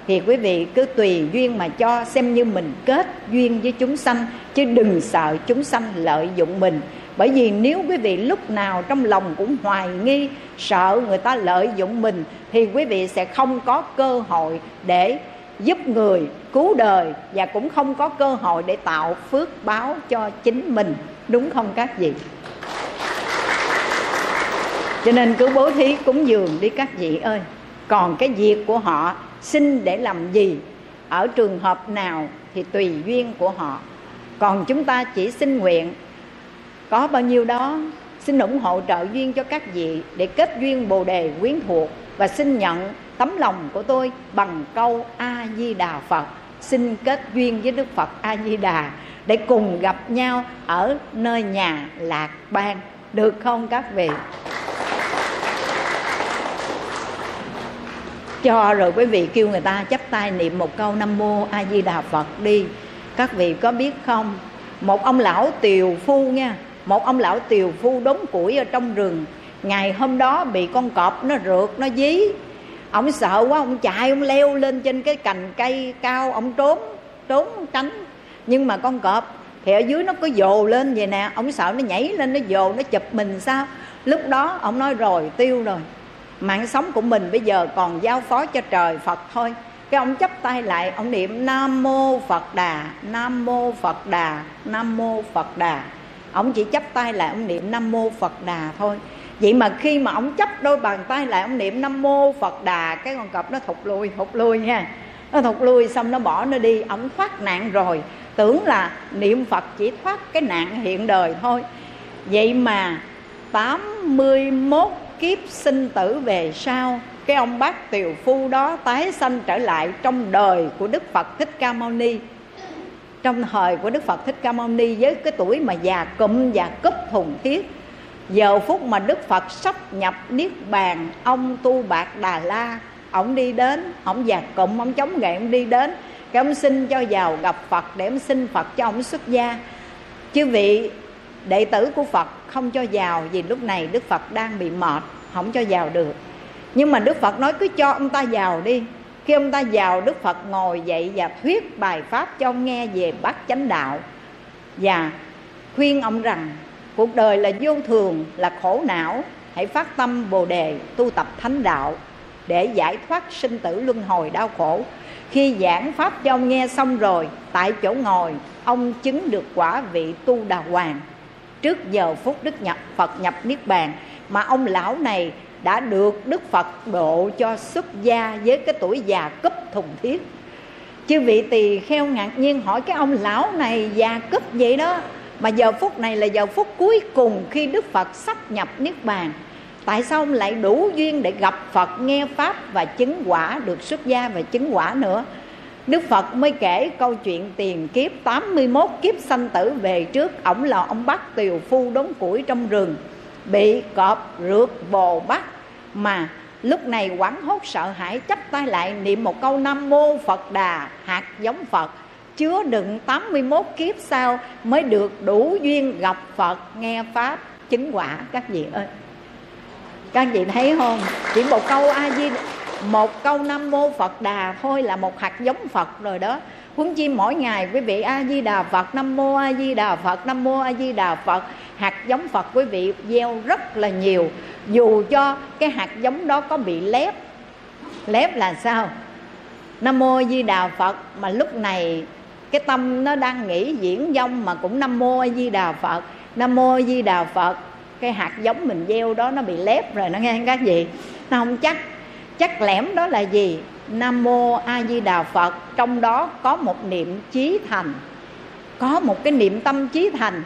Thì quý vị cứ tùy duyên mà cho xem như mình kết duyên với chúng sanh chứ đừng sợ chúng sanh lợi dụng mình bởi vì nếu quý vị lúc nào trong lòng cũng hoài nghi, sợ người ta lợi dụng mình, thì quý vị sẽ không có cơ hội để giúp người cứu đời và cũng không có cơ hội để tạo phước báo cho chính mình. Đúng không các vị? Cho nên cứ bố thí cúng dường đi các vị ơi. Còn cái việc của họ xin để làm gì? Ở trường hợp nào thì tùy duyên của họ. Còn chúng ta chỉ xin nguyện có bao nhiêu đó, xin ủng hộ trợ duyên cho các vị để kết duyên bồ đề quyến thuộc và xin nhận tấm lòng của tôi bằng câu a di đà phật. Xin kết duyên với đức phật a di đà để cùng gặp nhau ở nơi nhà lạc ban được không các vị? Cho rồi quý vị kêu người ta chắp tay niệm một câu nam mô a di đà phật đi. Các vị có biết không? Một ông lão tiều phu nha một ông lão tiều phu đốn củi ở trong rừng. Ngày hôm đó bị con cọp nó rượt, nó dí. Ông sợ quá, ông chạy, ông leo lên trên cái cành cây cao, ông trốn trốn tránh. Nhưng mà con cọp thì ở dưới nó có dồ lên vậy nè. Ông sợ nó nhảy lên, nó dồ, nó chụp mình sao? Lúc đó ông nói rồi, tiêu rồi. Mạng sống của mình bây giờ còn giao phó cho trời phật thôi. Cái ông chấp tay lại, ông niệm nam mô phật đà, nam mô phật đà, nam mô phật đà ông chỉ chấp tay lại ông niệm nam mô phật đà thôi. Vậy mà khi mà ông chấp đôi bàn tay lại ông niệm nam mô phật đà, cái con cọp nó thụt lui thụt lui nha. Nó thụt lui xong nó bỏ nó đi, ông thoát nạn rồi. Tưởng là niệm phật chỉ thoát cái nạn hiện đời thôi. Vậy mà 81 kiếp sinh tử về sau, cái ông bác tiều phu đó tái sanh trở lại trong đời của đức phật thích ca mâu ni trong thời của đức phật thích ca mâu ni, với cái tuổi mà già cụm và cúp thùng thiết giờ phút mà đức phật sắp nhập niết bàn, ông tu bạc đà la, ông đi đến, ông già cụm, ông chống gậy, ông đi đến, cái ông xin cho vào gặp phật, để ông xin phật cho ông xuất gia. Chứ vị đệ tử của phật không cho vào, vì lúc này đức phật đang bị mệt, không cho vào được. Nhưng mà đức phật nói, cứ cho ông ta vào đi khi ông ta vào đức phật ngồi dậy và thuyết bài pháp cho ông nghe về bát chánh đạo. Và khuyên ông rằng, cuộc đời là vô thường, là khổ não. Hãy phát tâm bồ đề tu tập thánh đạo để giải thoát sinh tử luân hồi đau khổ. Khi giảng pháp cho ông nghe xong rồi, tại chỗ ngồi, ông chứng được quả vị tu đà hoàng. Trước giờ phút đức nhập phật nhập niết bàn, mà ông lão này đã được đức phật độ cho xuất gia với cái tuổi già cấp thùng thiết. Chư vị tỳ kheo ngạc nhiên hỏi cái ông lão này già cấp vậy đó, mà giờ phút này là giờ phút cuối cùng khi đức phật sắp nhập niết bàn. Tại sao ông lại đủ duyên để gặp phật, nghe pháp và chứng quả được xuất gia và chứng quả nữa? Đức Phật mới kể câu chuyện tiền kiếp 81 kiếp sanh tử về trước. Ông là ông bắt tiều phu đốn củi trong rừng. Bị cọp rượt bồ bắt. Mà lúc này quảng hốt sợ hãi chấp tay lại niệm một câu Nam Mô Phật Đà hạt giống Phật. Chứa đựng 81 kiếp sau mới được đủ duyên gặp Phật, nghe Pháp, chứng quả. Các vị ơi, Các vị thấy không? Chỉ một câu A-di một câu nam mô phật đà thôi là một hạt giống phật rồi đó. Huống chi mỗi ngày quý vị a di đà phật, nam mô a di đà phật, nam mô a di đà phật hạt giống phật quý vị gieo rất là nhiều. Dù cho cái hạt giống đó có bị lép lép là sao? Nam mô a di đà phật, mà lúc này cái tâm nó đang nghĩ diễn dông mà cũng nam mô a di đà phật. Nam mô a di đà phật, cái hạt giống mình gieo đó nó bị lép rồi, nó nghe các gì nó không chắc chắc lẻm đó là gì? Nam mô a di đà phật, trong đó có một niệm chí thành. Có một cái niệm tâm chí thành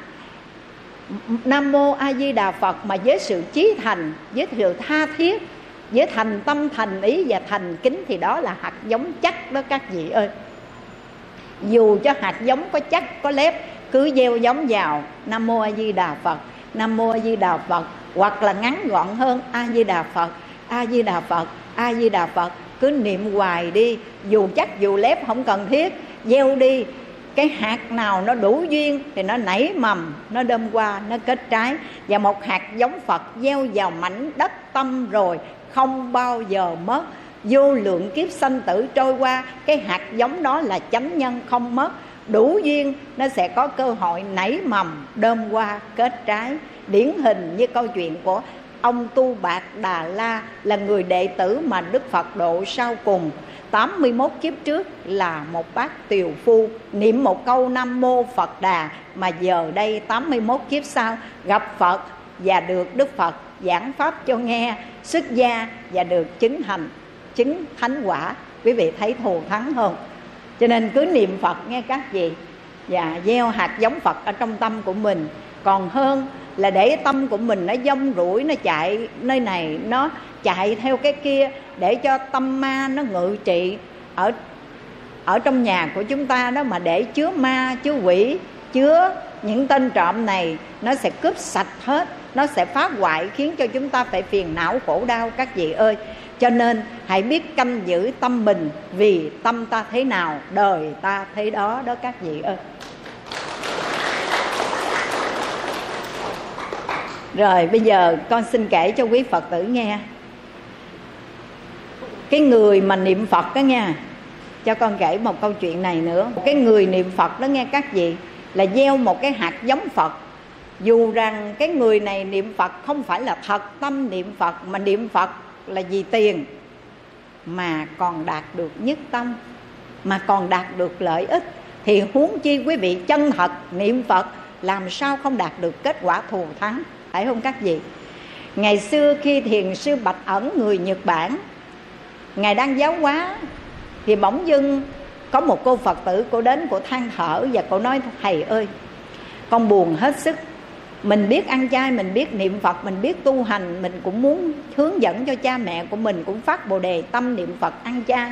nam mô a di đà phật mà với sự chí thành, với sự tha thiết, với thành tâm thành ý và thành kính thì đó là hạt giống chắc đó các vị ơi. Dù cho hạt giống có chắc, có lép, cứ gieo giống vào. Nam mô a di đà phật, nam mô a di đà phật, hoặc là ngắn gọn hơn, a di đà phật, a di đà phật, a di đà phật, cứ niệm hoài đi, dù chắc dù lép không cần thiết, gieo đi cái hạt nào nó đủ duyên thì nó nảy mầm, nó đơm qua, nó kết trái. Và một hạt giống phật gieo vào mảnh đất tâm rồi không bao giờ mất. Vô lượng kiếp sanh tử trôi qua, cái hạt giống đó là chánh nhân không mất. Đủ duyên, nó sẽ có cơ hội nảy mầm, đơm qua, kết trái. Điển hình như câu chuyện của ông Tu Bạc Đà La là người đệ tử mà Đức Phật độ sau cùng. 81 kiếp trước là một bác tiều phu, Niệm một câu Nam Mô Phật Đà Mà giờ đây 81 kiếp sau gặp Phật Và được Đức Phật giảng Pháp cho nghe, Xuất gia và được chứng hành, Chứng thánh quả. Quý vị thấy thù thắng hơn Cho nên cứ niệm Phật nghe các vị Và gieo hạt giống Phật ở trong tâm của mình. Còn hơn là để tâm của mình nó dông rủi, nó chạy nơi này, nó chạy theo cái kia, để cho tâm ma nó ngự trị ở ở trong nhà của chúng ta đó, mà để chứa ma, chứa quỷ, chứa những tên trộm này, nó sẽ cướp sạch hết, nó sẽ phá hoại, khiến cho chúng ta phải phiền não, khổ đau, các vị ơi. Cho nên hãy biết canh giữ tâm mình, vì tâm ta thế nào, đời ta thế đó đó, các vị ơi. Rồi, bây giờ con xin kể cho quý phật tử nghe. Cái người mà niệm phật đó nha, cho con kể một câu chuyện này nữa. Cái người niệm phật đó nghe các vị, là gieo một cái hạt giống phật. Dù rằng cái người này niệm phật không phải là thật tâm niệm phật, mà niệm phật là vì tiền. Mà còn đạt được nhất tâm, mà còn đạt được lợi ích. Thì huống chi quý vị chân thật niệm phật, làm sao không đạt được kết quả thù thắng? Phải không các vị? Ngày xưa khi thiền sư bạch ẩn, người nhật bản, ngài đang giáo hóa, thì bỗng dưng có một cô phật tử, cô đến cô than thở và cô nói, thầy ơi, con buồn hết sức. Mình biết ăn chay, mình biết niệm phật, mình biết tu hành, mình cũng muốn hướng dẫn cho cha mẹ của mình cũng phát bồ đề tâm niệm phật ăn chay.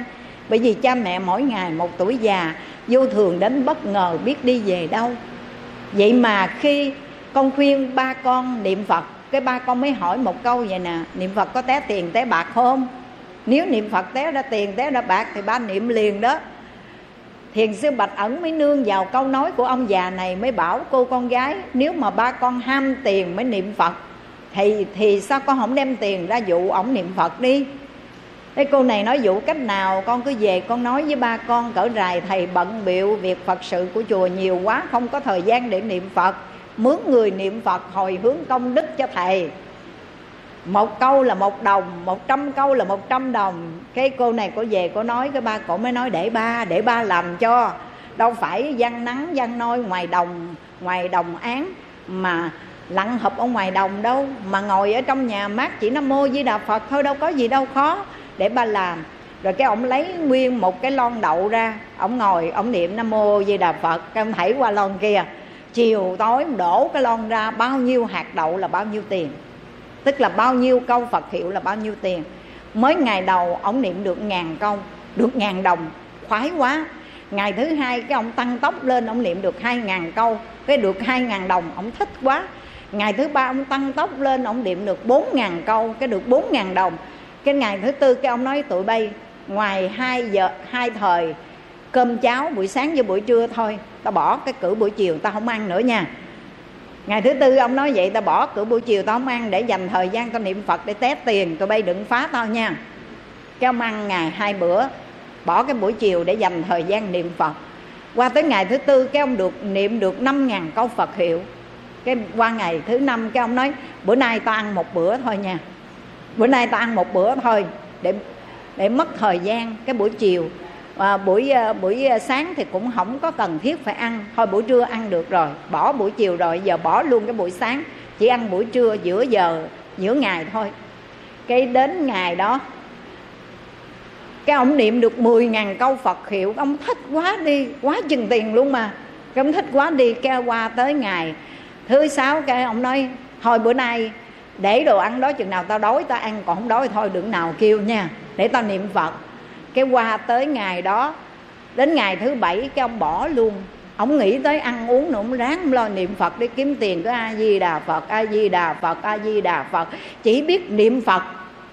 Bởi vì cha mẹ mỗi ngày một tuổi già, vô thường đến bất ngờ biết đi về đâu. Vậy mà khi con khuyên ba con niệm phật. Cái ba con mới hỏi một câu vậy nè, niệm phật có té tiền té bạc không? Nếu niệm phật té ra tiền té ra bạc thì ba niệm liền đó. Thiền sư bạch ẩn mới nương vào câu nói của ông già này mới bảo cô con gái, nếu mà ba con ham tiền mới niệm phật, thì thì sao con không đem tiền ra dụ ổng niệm phật đi? Cái cô này nói, dụ cách nào? Con cứ về con nói với ba con, cỡ rài thầy bận biệu việc phật sự của chùa nhiều quá, không có thời gian để niệm phật mướn người niệm phật hồi hướng công đức cho thầy. Một câu là một đồng, một trăm câu là một trăm đồng. Cái cô này cô về cô nói, cái ba cổ mới nói, để ba để ba làm cho. Đâu phải văn nắng, văn nôi, ngoài đồng ngoài đồng án mà lặn hụp ở ngoài đồng đâu. Mà ngồi ở trong nhà mát chỉ nam mô di đà phật thôi, đâu có gì đâu, khó. Để ba làm. Rồi cái ông lấy nguyên một cái lon đậu ra, ông ngồi, ông niệm nam mô di đà phật. Cái ông thảy qua lon kia chiều tối đổ cái lon ra, bao nhiêu hạt đậu là bao nhiêu tiền? Tức là bao nhiêu câu phật hiệu là bao nhiêu tiền? Mới ngày đầu ông niệm được ngàn câu, được ngàn đồng. Khoái quá. Ngày thứ hai, cái ông tăng tốc lên ông niệm được hai ngàn câu, cái được hai ngàn đồng ông thích quá. Ngày thứ ba ông tăng tốc lên ông niệm được bốn ngàn câu, cái được bốn ngàn đồng. Cái ngày thứ tư, cái ông nói, tụi bay, ngoài hai giờ, hai thời cơm cháo buổi sáng với buổi trưa thôi. Ta bỏ cái cử buổi chiều ta không ăn nữa nha. Ngày thứ tư ông nói vậy ta bỏ cử buổi chiều tao không ăn để dành thời gian tao niệm phật để tét tiền. Tụi bay đừng phá tao nha. Cái ông ăn ngày hai bữa, bỏ cái buổi chiều để dành thời gian niệm phật. Qua tới ngày thứ tư, cái ông được, niệm được năm ngàn câu phật hiệu. Cái qua ngày thứ năm, cái ông nói, bữa nay tao ăn một bữa thôi nha. Bữa nay tao ăn một bữa thôi để để mất thời gian cái buổi chiều à, buổi à, buổi ờ, sáng thì cũng không có cần thiết phải ăn. Thôi buổi trưa ăn được rồi. Bỏ buổi chiều rồi giờ bỏ luôn cái buổi sáng. Chỉ ăn buổi trưa giữa giờ giữa ngày thôi. Cái đến ngày đó cái ông niệm được 10 ngàn câu Phật hiệu ông thích quá đi quá chừng tiền luôn mà. Cái ông thích quá đi kêu qua tới ngày thứ sáu cái ông nói thôi bữa nay để đồ ăn đó chừng nào tao đói tao ăn còn không đói thôi đừng nào kêu nha. Để tao niệm phật cái qua tới ngày đó, đến ngày thứ bảy cái ông bỏ luôn. Ông nghĩ tới ăn uống nữa, ông ráng lo niệm phật để kiếm tiền cứ a di đà phật a di đà phật a di đà phật. Chỉ biết niệm phật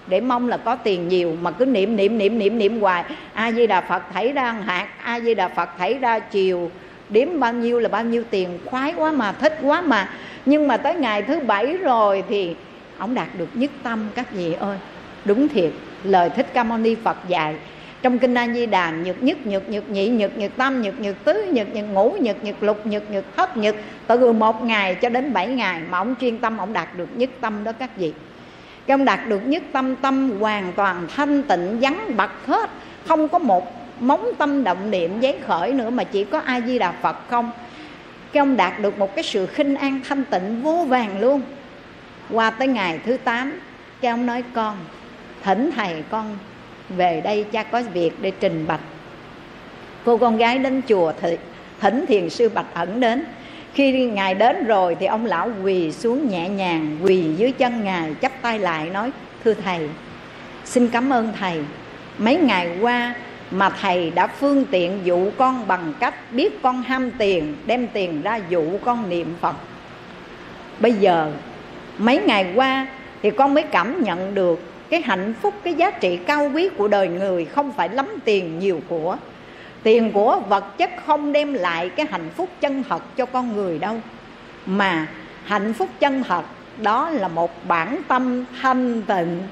để mong là có tiền nhiều, mà cứ niệm niệm niệm niệm niệm hoài. A di đà phật thảy ra hạt a di đà phật thảy ra chiều. Điểm bao nhiêu là bao nhiêu tiền, khoái quá mà, thích quá mà. Nhưng mà tới ngày thứ bảy rồi thì ông đạt được nhất tâm, các vị ơi. Đúng thiệt, lời thích ca mâu ni phật dạy trong kinh a di đà, nhược nhất, nhược nhược nhị, nhược nhược tam, nhược nhược tứ, nhược nhược ngũ, nhược nhược lục, nhược nhược thất, nhược từ một ngày cho đến bảy ngày mà ông chuyên tâm, ông đạt được nhất tâm đó các vị. Cái ông đạt được nhất tâm tâm hoàn toàn thanh tịnh, vắng bật hết, không có một móng tâm động niệm giấy khởi nữa mà chỉ có a di đà phật không. Cái ông đạt được một cái sự khinh an thanh tịnh vô vàng luôn. Qua tới ngày thứ tám, cái ông nói, con, thỉnh thầy con về đây cha có việc để trình bạch. Cô con gái đến chùa thì thỉnh thiền sư bạch ẩn đến. Khi ngài đến rồi thì ông lão quỳ xuống nhẹ nhàng, quỳ dưới chân ngài, chắp tay lại nói, thưa thầy, xin cảm ơn thầy. Mấy ngày qua mà thầy đã phương tiện dụ con bằng cách biết con ham tiền, đem tiền ra dụ con niệm phật. Bây giờ, mấy ngày qua thì con mới cảm nhận được cái hạnh phúc, cái giá trị cao quý của đời người không phải lắm tiền nhiều của. Tiền của vật chất không đem lại cái hạnh phúc chân thật cho con người đâu. Mà hạnh phúc chân thật, đó là một bản tâm thanh tịnh.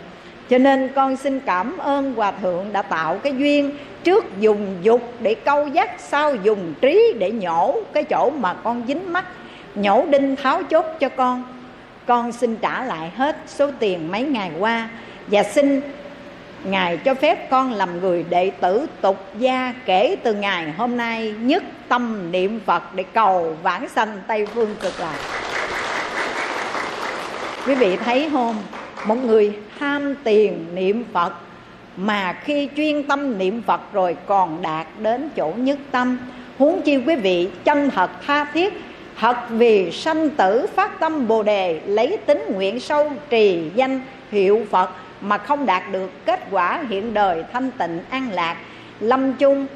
Cho nên con xin cảm ơn hòa thượng đã tạo cái duyên trước dùng dục để câu dắt sau dùng trí để nhổ cái chỗ mà con dính mắt, nhổ đinh tháo chốt cho con. Con xin trả lại hết số tiền mấy ngày qua và xin ngài cho phép con làm người đệ tử tục gia kể từ ngày hôm nay nhất tâm niệm phật để cầu vãng sanh tây phương cực lạc. Quý vị thấy không? Một người ham tiền niệm phật, mà khi chuyên tâm niệm phật rồi còn đạt đến chỗ nhất tâm. Huống chi quý vị chân thật tha thiết, thật vì sanh tử phát tâm bồ đề, lấy tính nguyện sâu trì danh hiệu phật mà không đạt được kết quả hiện đời thanh tịnh an lạc, lâm chung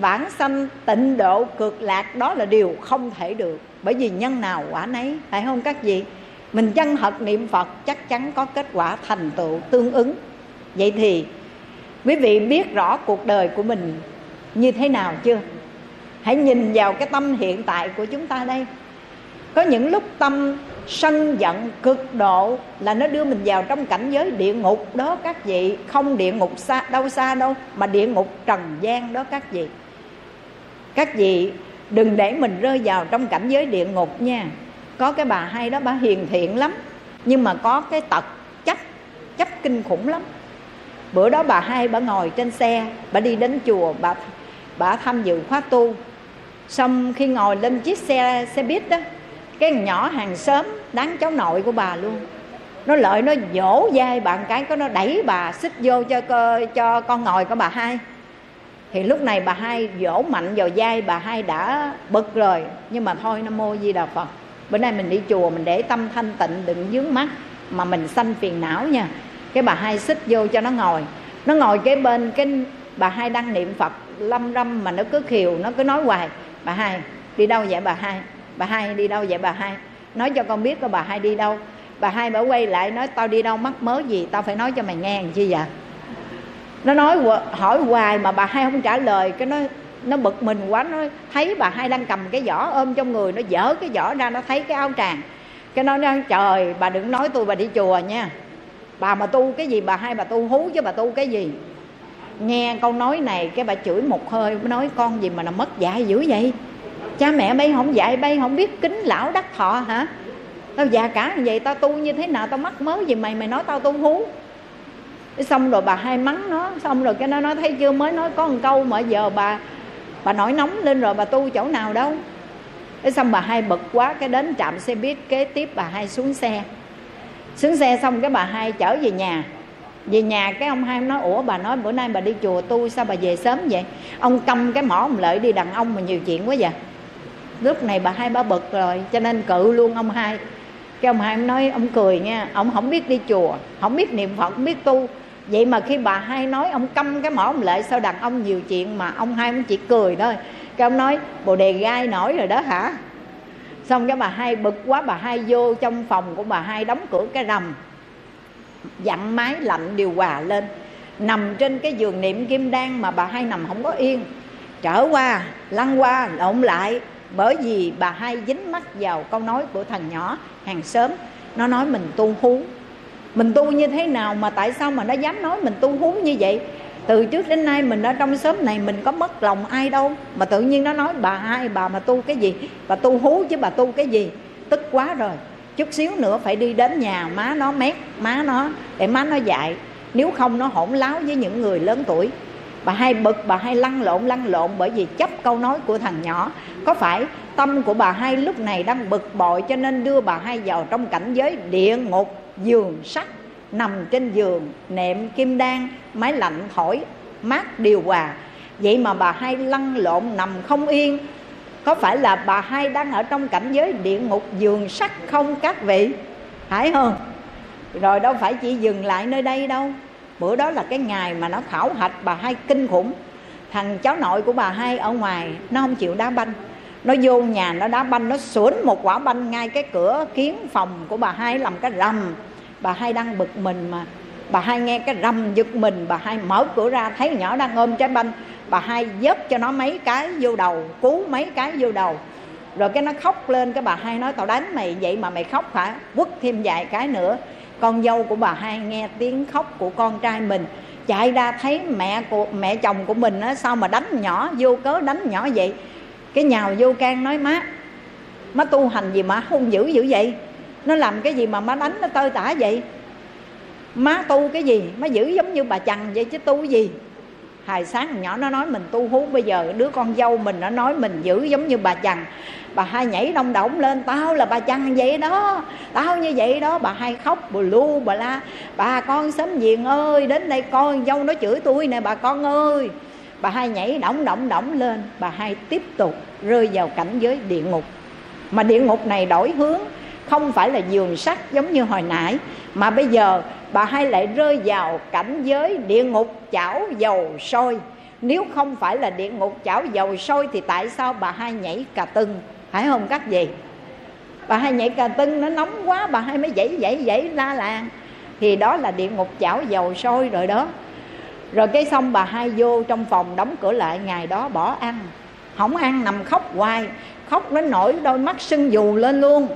bản sanh, tịnh độ, cực lạc, đó là điều không thể được. Bởi vì nhân nào quả nấy, phải không các vị? Mình chân thật niệm phật chắc chắn có kết quả thành tựu tương ứng. Vậy thì, quý vị biết rõ cuộc đời của mình như thế nào chưa? Hãy nhìn vào cái tâm hiện tại của chúng ta đây có những lúc tâm sân giận cực độ là nó đưa mình vào trong cảnh giới địa ngục. Đó các vị, không địa ngục xa, đâu xa đâu, mà địa ngục trần gian đó các vị. Các vị đừng để mình rơi vào trong cảnh giới địa ngục nha. Có cái bà hay đó, bà hiền thiện lắm. Nhưng mà có cái tật chấp chấp kinh khủng lắm. Bữa đó bà hai bà ngồi trên xe, bà đi đến chùa, bà bà tham dự khóa tu. Xong khi ngồi lên chiếc xe xe buýt đó cái nhỏ hàng xóm đáng cháu nội của bà luôn. Nó lợi nó dỗ dai bạn cái, có nó đẩy bà xích vô cho cho con ngồi của bà hai. Thì lúc này bà hai dỗ mạnh vào dai bà hai đã bực rồi. Nhưng mà thôi, nam mô di đà phật. Bữa nay mình đi chùa, mình để tâm thanh tịnh, đừng dướng mắt mà mình sanh phiền não nha. Cái bà hai xích vô cho nó ngồi. Nó ngồi kế bên, cái bà hai đang niệm phật, lâm râm mà nó cứ khiều, nó cứ nói hoài. Bà hai, đi đâu vậy bà hai? Bà hai đi đâu vậy bà hai? Nói cho con biết coi bà hai đi đâu. Bà hai bà quay lại nói, tao đi đâu, mắc mớ gì? Tao phải nói cho mày nghe làm chi vậy? Nó nói hỏi hoài mà bà hai không trả lời. Cái nó nó bực mình quá, nó thấy bà hai đang cầm cái giỏ ôm trong người, nó dở cái giỏ ra, nó thấy cái áo tràng. Cái nó nói, trời, bà đừng nói tôi bà đi chùa nha. Bà mà tu cái gì bà hai bà tu hú chứ bà tu cái gì? Nghe câu nói này, cái bà chửi một hơi nói, con gì mà nó mất dạy dữ vậy? Cha mẹ bay không dạy, bay không biết kính lão đắc thọ hả? Tao già cả như vậy, tao tu như thế nào, tao mắc mớ gì mày mày nói tao tu hú. Xong rồi bà hai mắng nó, xong rồi cái nó nói, thấy chưa, mới nói có một câu mà giờ bà bà nổi nóng lên rồi bà tu chỗ nào đâu. Cái xong bà hai bực quá, cái đến trạm xe buýt, kế tiếp bà hai xuống xe. Xuống xe xong cái bà hai chở về nhà. Về nhà cái ông hai nói, ủa, bà nói bữa nay bà đi chùa tu, sao bà về sớm vậy? Ông câm cái mỏ ông lợi đi, đàn ông mà nhiều chuyện quá vậy lúc này bà hai bà bực rồi cho nên cự luôn ông hai. Cái ông hai nói ông cười nha ông không biết đi chùa không biết niệm phật không biết tu. Vậy mà khi bà hai nói ông câm cái mỏ ông lại, sao đàn ông nhiều chuyện mà ông hai ông chỉ cười thôi. Cái ông nói bồ đề gai nổi rồi đó hả? Xong cái bà hai bực quá bà hai vô trong phòng của bà hai đóng cửa cái rầm. Dặn máy lạnh điều hòa lên. Nằm trên cái giường niệm kim đan mà bà hai nằm không có yên. Trở qua lăn qua lộn lại bởi vì bà hai dính mắt vào câu nói của thằng nhỏ hàng xóm. Nó nói mình tu hú mình tu như thế nào mà tại sao mà nó dám nói mình tu hú như vậy? Từ trước đến nay mình ở trong xóm này mình có mất lòng ai đâu. Mà tự nhiên nó nói, bà hai, bà mà tu cái gì? Bà tu hú chứ bà tu cái gì? Tức quá rồi. Chút xíu nữa phải đi đến nhà má nó mét, má nó để má nó dạy. Nếu không nó hỗn láo với những người lớn tuổi bà hai bực, bà hai lăn lộn lăn lộn bởi vì chấp câu nói của thằng nhỏ. Có phải tâm của bà hai lúc này đang bực bội cho nên đưa bà hai vào trong cảnh giới địa ngục, giường sắt, nằm trên giường, nệm kim đan, máy lạnh thổi, mát điều hòa? Vậy mà bà hai lăn lộn, nằm không yên. Có phải là bà hai đang ở trong cảnh giới địa ngục, giường sắt không các vị? Phải không? Rồi đâu phải chỉ dừng lại nơi đây đâu bữa đó là cái ngày mà nó khảo hạch bà hai kinh khủng. Thằng cháu nội của bà hai ở ngoài, nó không chịu đá banh. Nó vô nhà, nó đá banh, nó sủn một quả banh ngay cái cửa kiến phòng của bà hai làm cái rầm. Bà hai đang bực mình mà. Bà hai nghe cái rầm giật mình, bà hai mở cửa ra, thấy nhỏ đang ôm trái banh. Bà hai dớp cho nó mấy cái vô đầu, cú mấy cái vô đầu. Rồi cái nó khóc lên, cái bà hai nói, tao đánh mày vậy mà mày khóc hả? Quất thêm vài cái nữa con dâu của bà hai nghe tiếng khóc của con trai mình. Chạy ra thấy mẹ của, mẹ chồng của mình á, sao mà đánh nhỏ, vô cớ đánh nhỏ vậy? Cái nhào vô can nói, má má tu hành gì mà hung dữ dữ vậy? Nó làm cái gì mà má đánh nó tơi tả vậy? Má tu cái gì? Má giữ giống như bà chằn vậy chứ tu cái gì? Hồi sáng nhỏ nó nói mình tu hú bây giờ đứa con dâu mình nó nói mình giữ giống như bà chằn. Bà hai nhảy đông động lên, tao là bà chằn vậy đó, tao như vậy đó. Bà hai khóc bù lu, bà la, bà con sớm diện ơi, đến đây con dâu nó chửi tôi nè, bà con ơi. Bà hai nhảy động động động lên, bà hai tiếp tục rơi vào cảnh giới địa ngục. Mà địa ngục này đổi hướng không phải là giường sắt giống như hồi nãy, mà bây giờ bà hai lại rơi vào cảnh giới địa ngục chảo dầu sôi. Nếu không phải là địa ngục chảo dầu sôi thì tại sao bà hai nhảy cà tưng? Phải không các gì bà hai nhảy cà tưng, nó nóng quá, bà hai mới dãy dãy dãy la làng. Thì đó là địa ngục chảo dầu sôi rồi đó. Rồi cái xong bà hai vô trong phòng đóng cửa lại, ngày đó bỏ ăn. Không ăn nằm khóc hoài, khóc đến nổi đôi mắt sưng dù lên luôn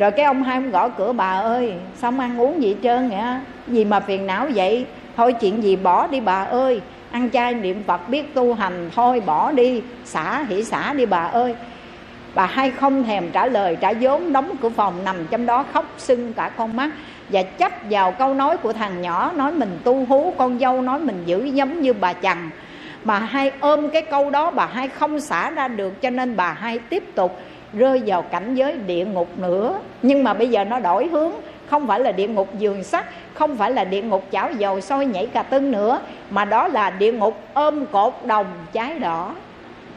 rồi cái ông hai ông gõ cửa, bà ơi, xong ăn uống gì trơn vậy gì mà phiền não vậy? Thôi chuyện gì bỏ đi, bà ơi. Ăn chay niệm phật biết tu hành, thôi bỏ đi. Xả hỉ xả đi, bà ơi. Bà hai không thèm trả lời, trả vốn đóng cửa phòng nằm trong đó khóc sưng cả con mắt và chấp vào câu nói của thằng nhỏ nói mình tu hú, con dâu nói mình giữ giống như bà chằn. Bà hai ôm cái câu đó, bà hai không xả ra được, cho nên bà hai tiếp tục rơi vào cảnh giới địa ngục nữa. Nhưng mà bây giờ nó đổi hướng. Không phải là địa ngục giường sắt, không phải là địa ngục chảo dầu sôi nhảy cà tưng nữa, mà đó là địa ngục ôm cột đồng cháy đỏ.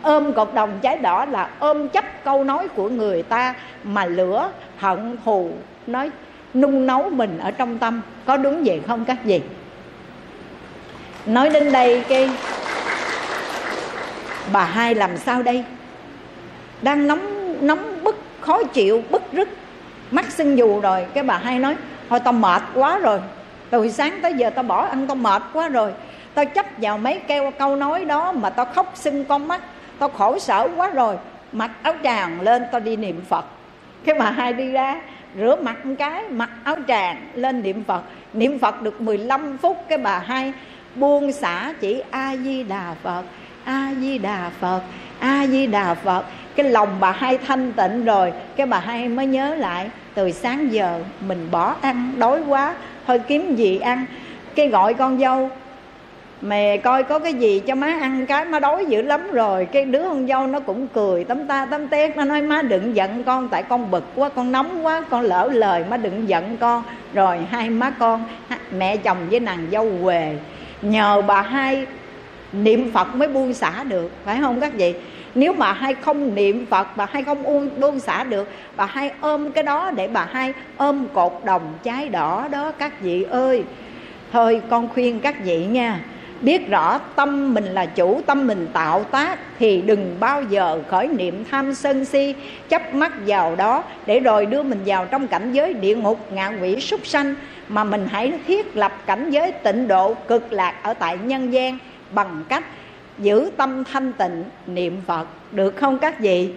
Ôm cột đồng cháy đỏ là ôm chấp câu nói của người ta mà lửa, hận, thù, nói, nung nấu mình ở trong tâm. Có đúng vậy không các gì nói đến đây cái bà hai làm sao đây? Đang nóng nóng, bức, khó chịu, bức rứt. Mắt sưng dù rồi, cái bà hai nói, thôi tao mệt quá rồi. Từ sáng tới giờ tao bỏ ăn, tao mệt quá rồi. Tao chấp vào mấy keo, câu nói đó mà tao khóc sưng con mắt. Tao khổ sở quá rồi. Mặc áo tràng lên, tao đi niệm phật. Cái bà hai đi ra, rửa mặt một cái, mặc áo tràng lên niệm phật. Niệm phật được 15 phút, cái bà hai buông xả chỉ a di đà phật, a di đà phật, a di đà phật cái lòng bà hai thanh tịnh rồi, cái bà hai mới nhớ lại, từ sáng giờ mình bỏ ăn, đói quá, thôi kiếm gì ăn. Cái gọi con dâu, mẹ coi có cái gì cho má ăn cái, má đói dữ lắm rồi. Cái đứa con dâu nó cũng cười, tấm ta, tấm tét, nó nói, má đừng giận con, tại con bực quá, con nóng quá, con lỡ lời, má đừng giận con. Rồi hai má con mẹ chồng với nàng dâu về. Nhờ bà hai niệm phật mới buông xả được, phải không các vị? Nếu mà hai không niệm phật bà hai không buông, buông xả được bà hai ôm cái đó để bà hai ôm cột đồng trái đỏ đó các vị ơi. Thôi con khuyên các vị nha biết rõ tâm mình là chủ tâm mình tạo tác thì đừng bao giờ khởi niệm tham sân si chấp mắt vào đó để rồi đưa mình vào trong cảnh giới địa ngục ngạ quỷ súc sanh mà mình hãy thiết lập cảnh giới tịnh độ cực lạc ở tại nhân gian bằng cách giữ tâm thanh tịnh, niệm phật. Được không các vị?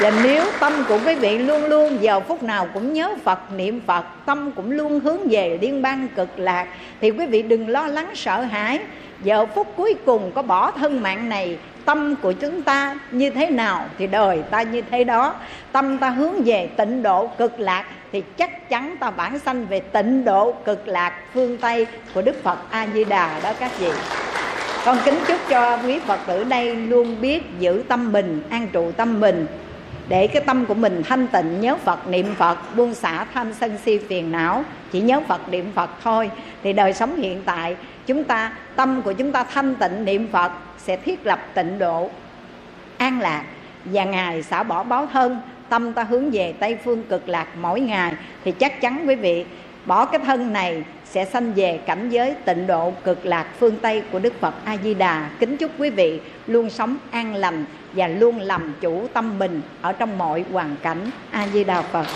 Và nếu tâm của quý vị luôn luôn giờ phút nào cũng nhớ Phật, niệm Phật, Tâm cũng luôn hướng về liên bang cực lạc, Thì quý vị đừng lo lắng sợ hãi. Giờ phút cuối cùng có bỏ thân mạng này Tâm của chúng ta như thế nào Thì đời ta như thế đó. Tâm ta hướng về tịnh độ cực lạc Thì chắc chắn ta bản sanh về tịnh độ cực lạc phương Tây Của Đức Phật A-di-đà đó các vị. Con kính chúc cho quý Phật tử đây luôn biết giữ tâm mình, an trụ tâm mình, để cái tâm của mình thanh tịnh, nhớ Phật, niệm Phật, buông xả tham sân si phiền não. Chỉ nhớ Phật, niệm Phật thôi. Thì đời sống hiện tại chúng ta, tâm của chúng ta thanh tịnh, niệm Phật sẽ thiết lập tịnh độ an lạc và ngài xả bỏ báo thân, tâm ta hướng về tây phương cực lạc mỗi ngày, thì chắc chắn quý vị, bỏ cái thân này sẽ sanh về cảnh giới tịnh độ cực lạc phương Tây của Đức Phật A Di Đà. Kính chúc quý vị luôn sống an lành và luôn làm chủ tâm mình ở trong mọi hoàn cảnh. A Di Đà Phật.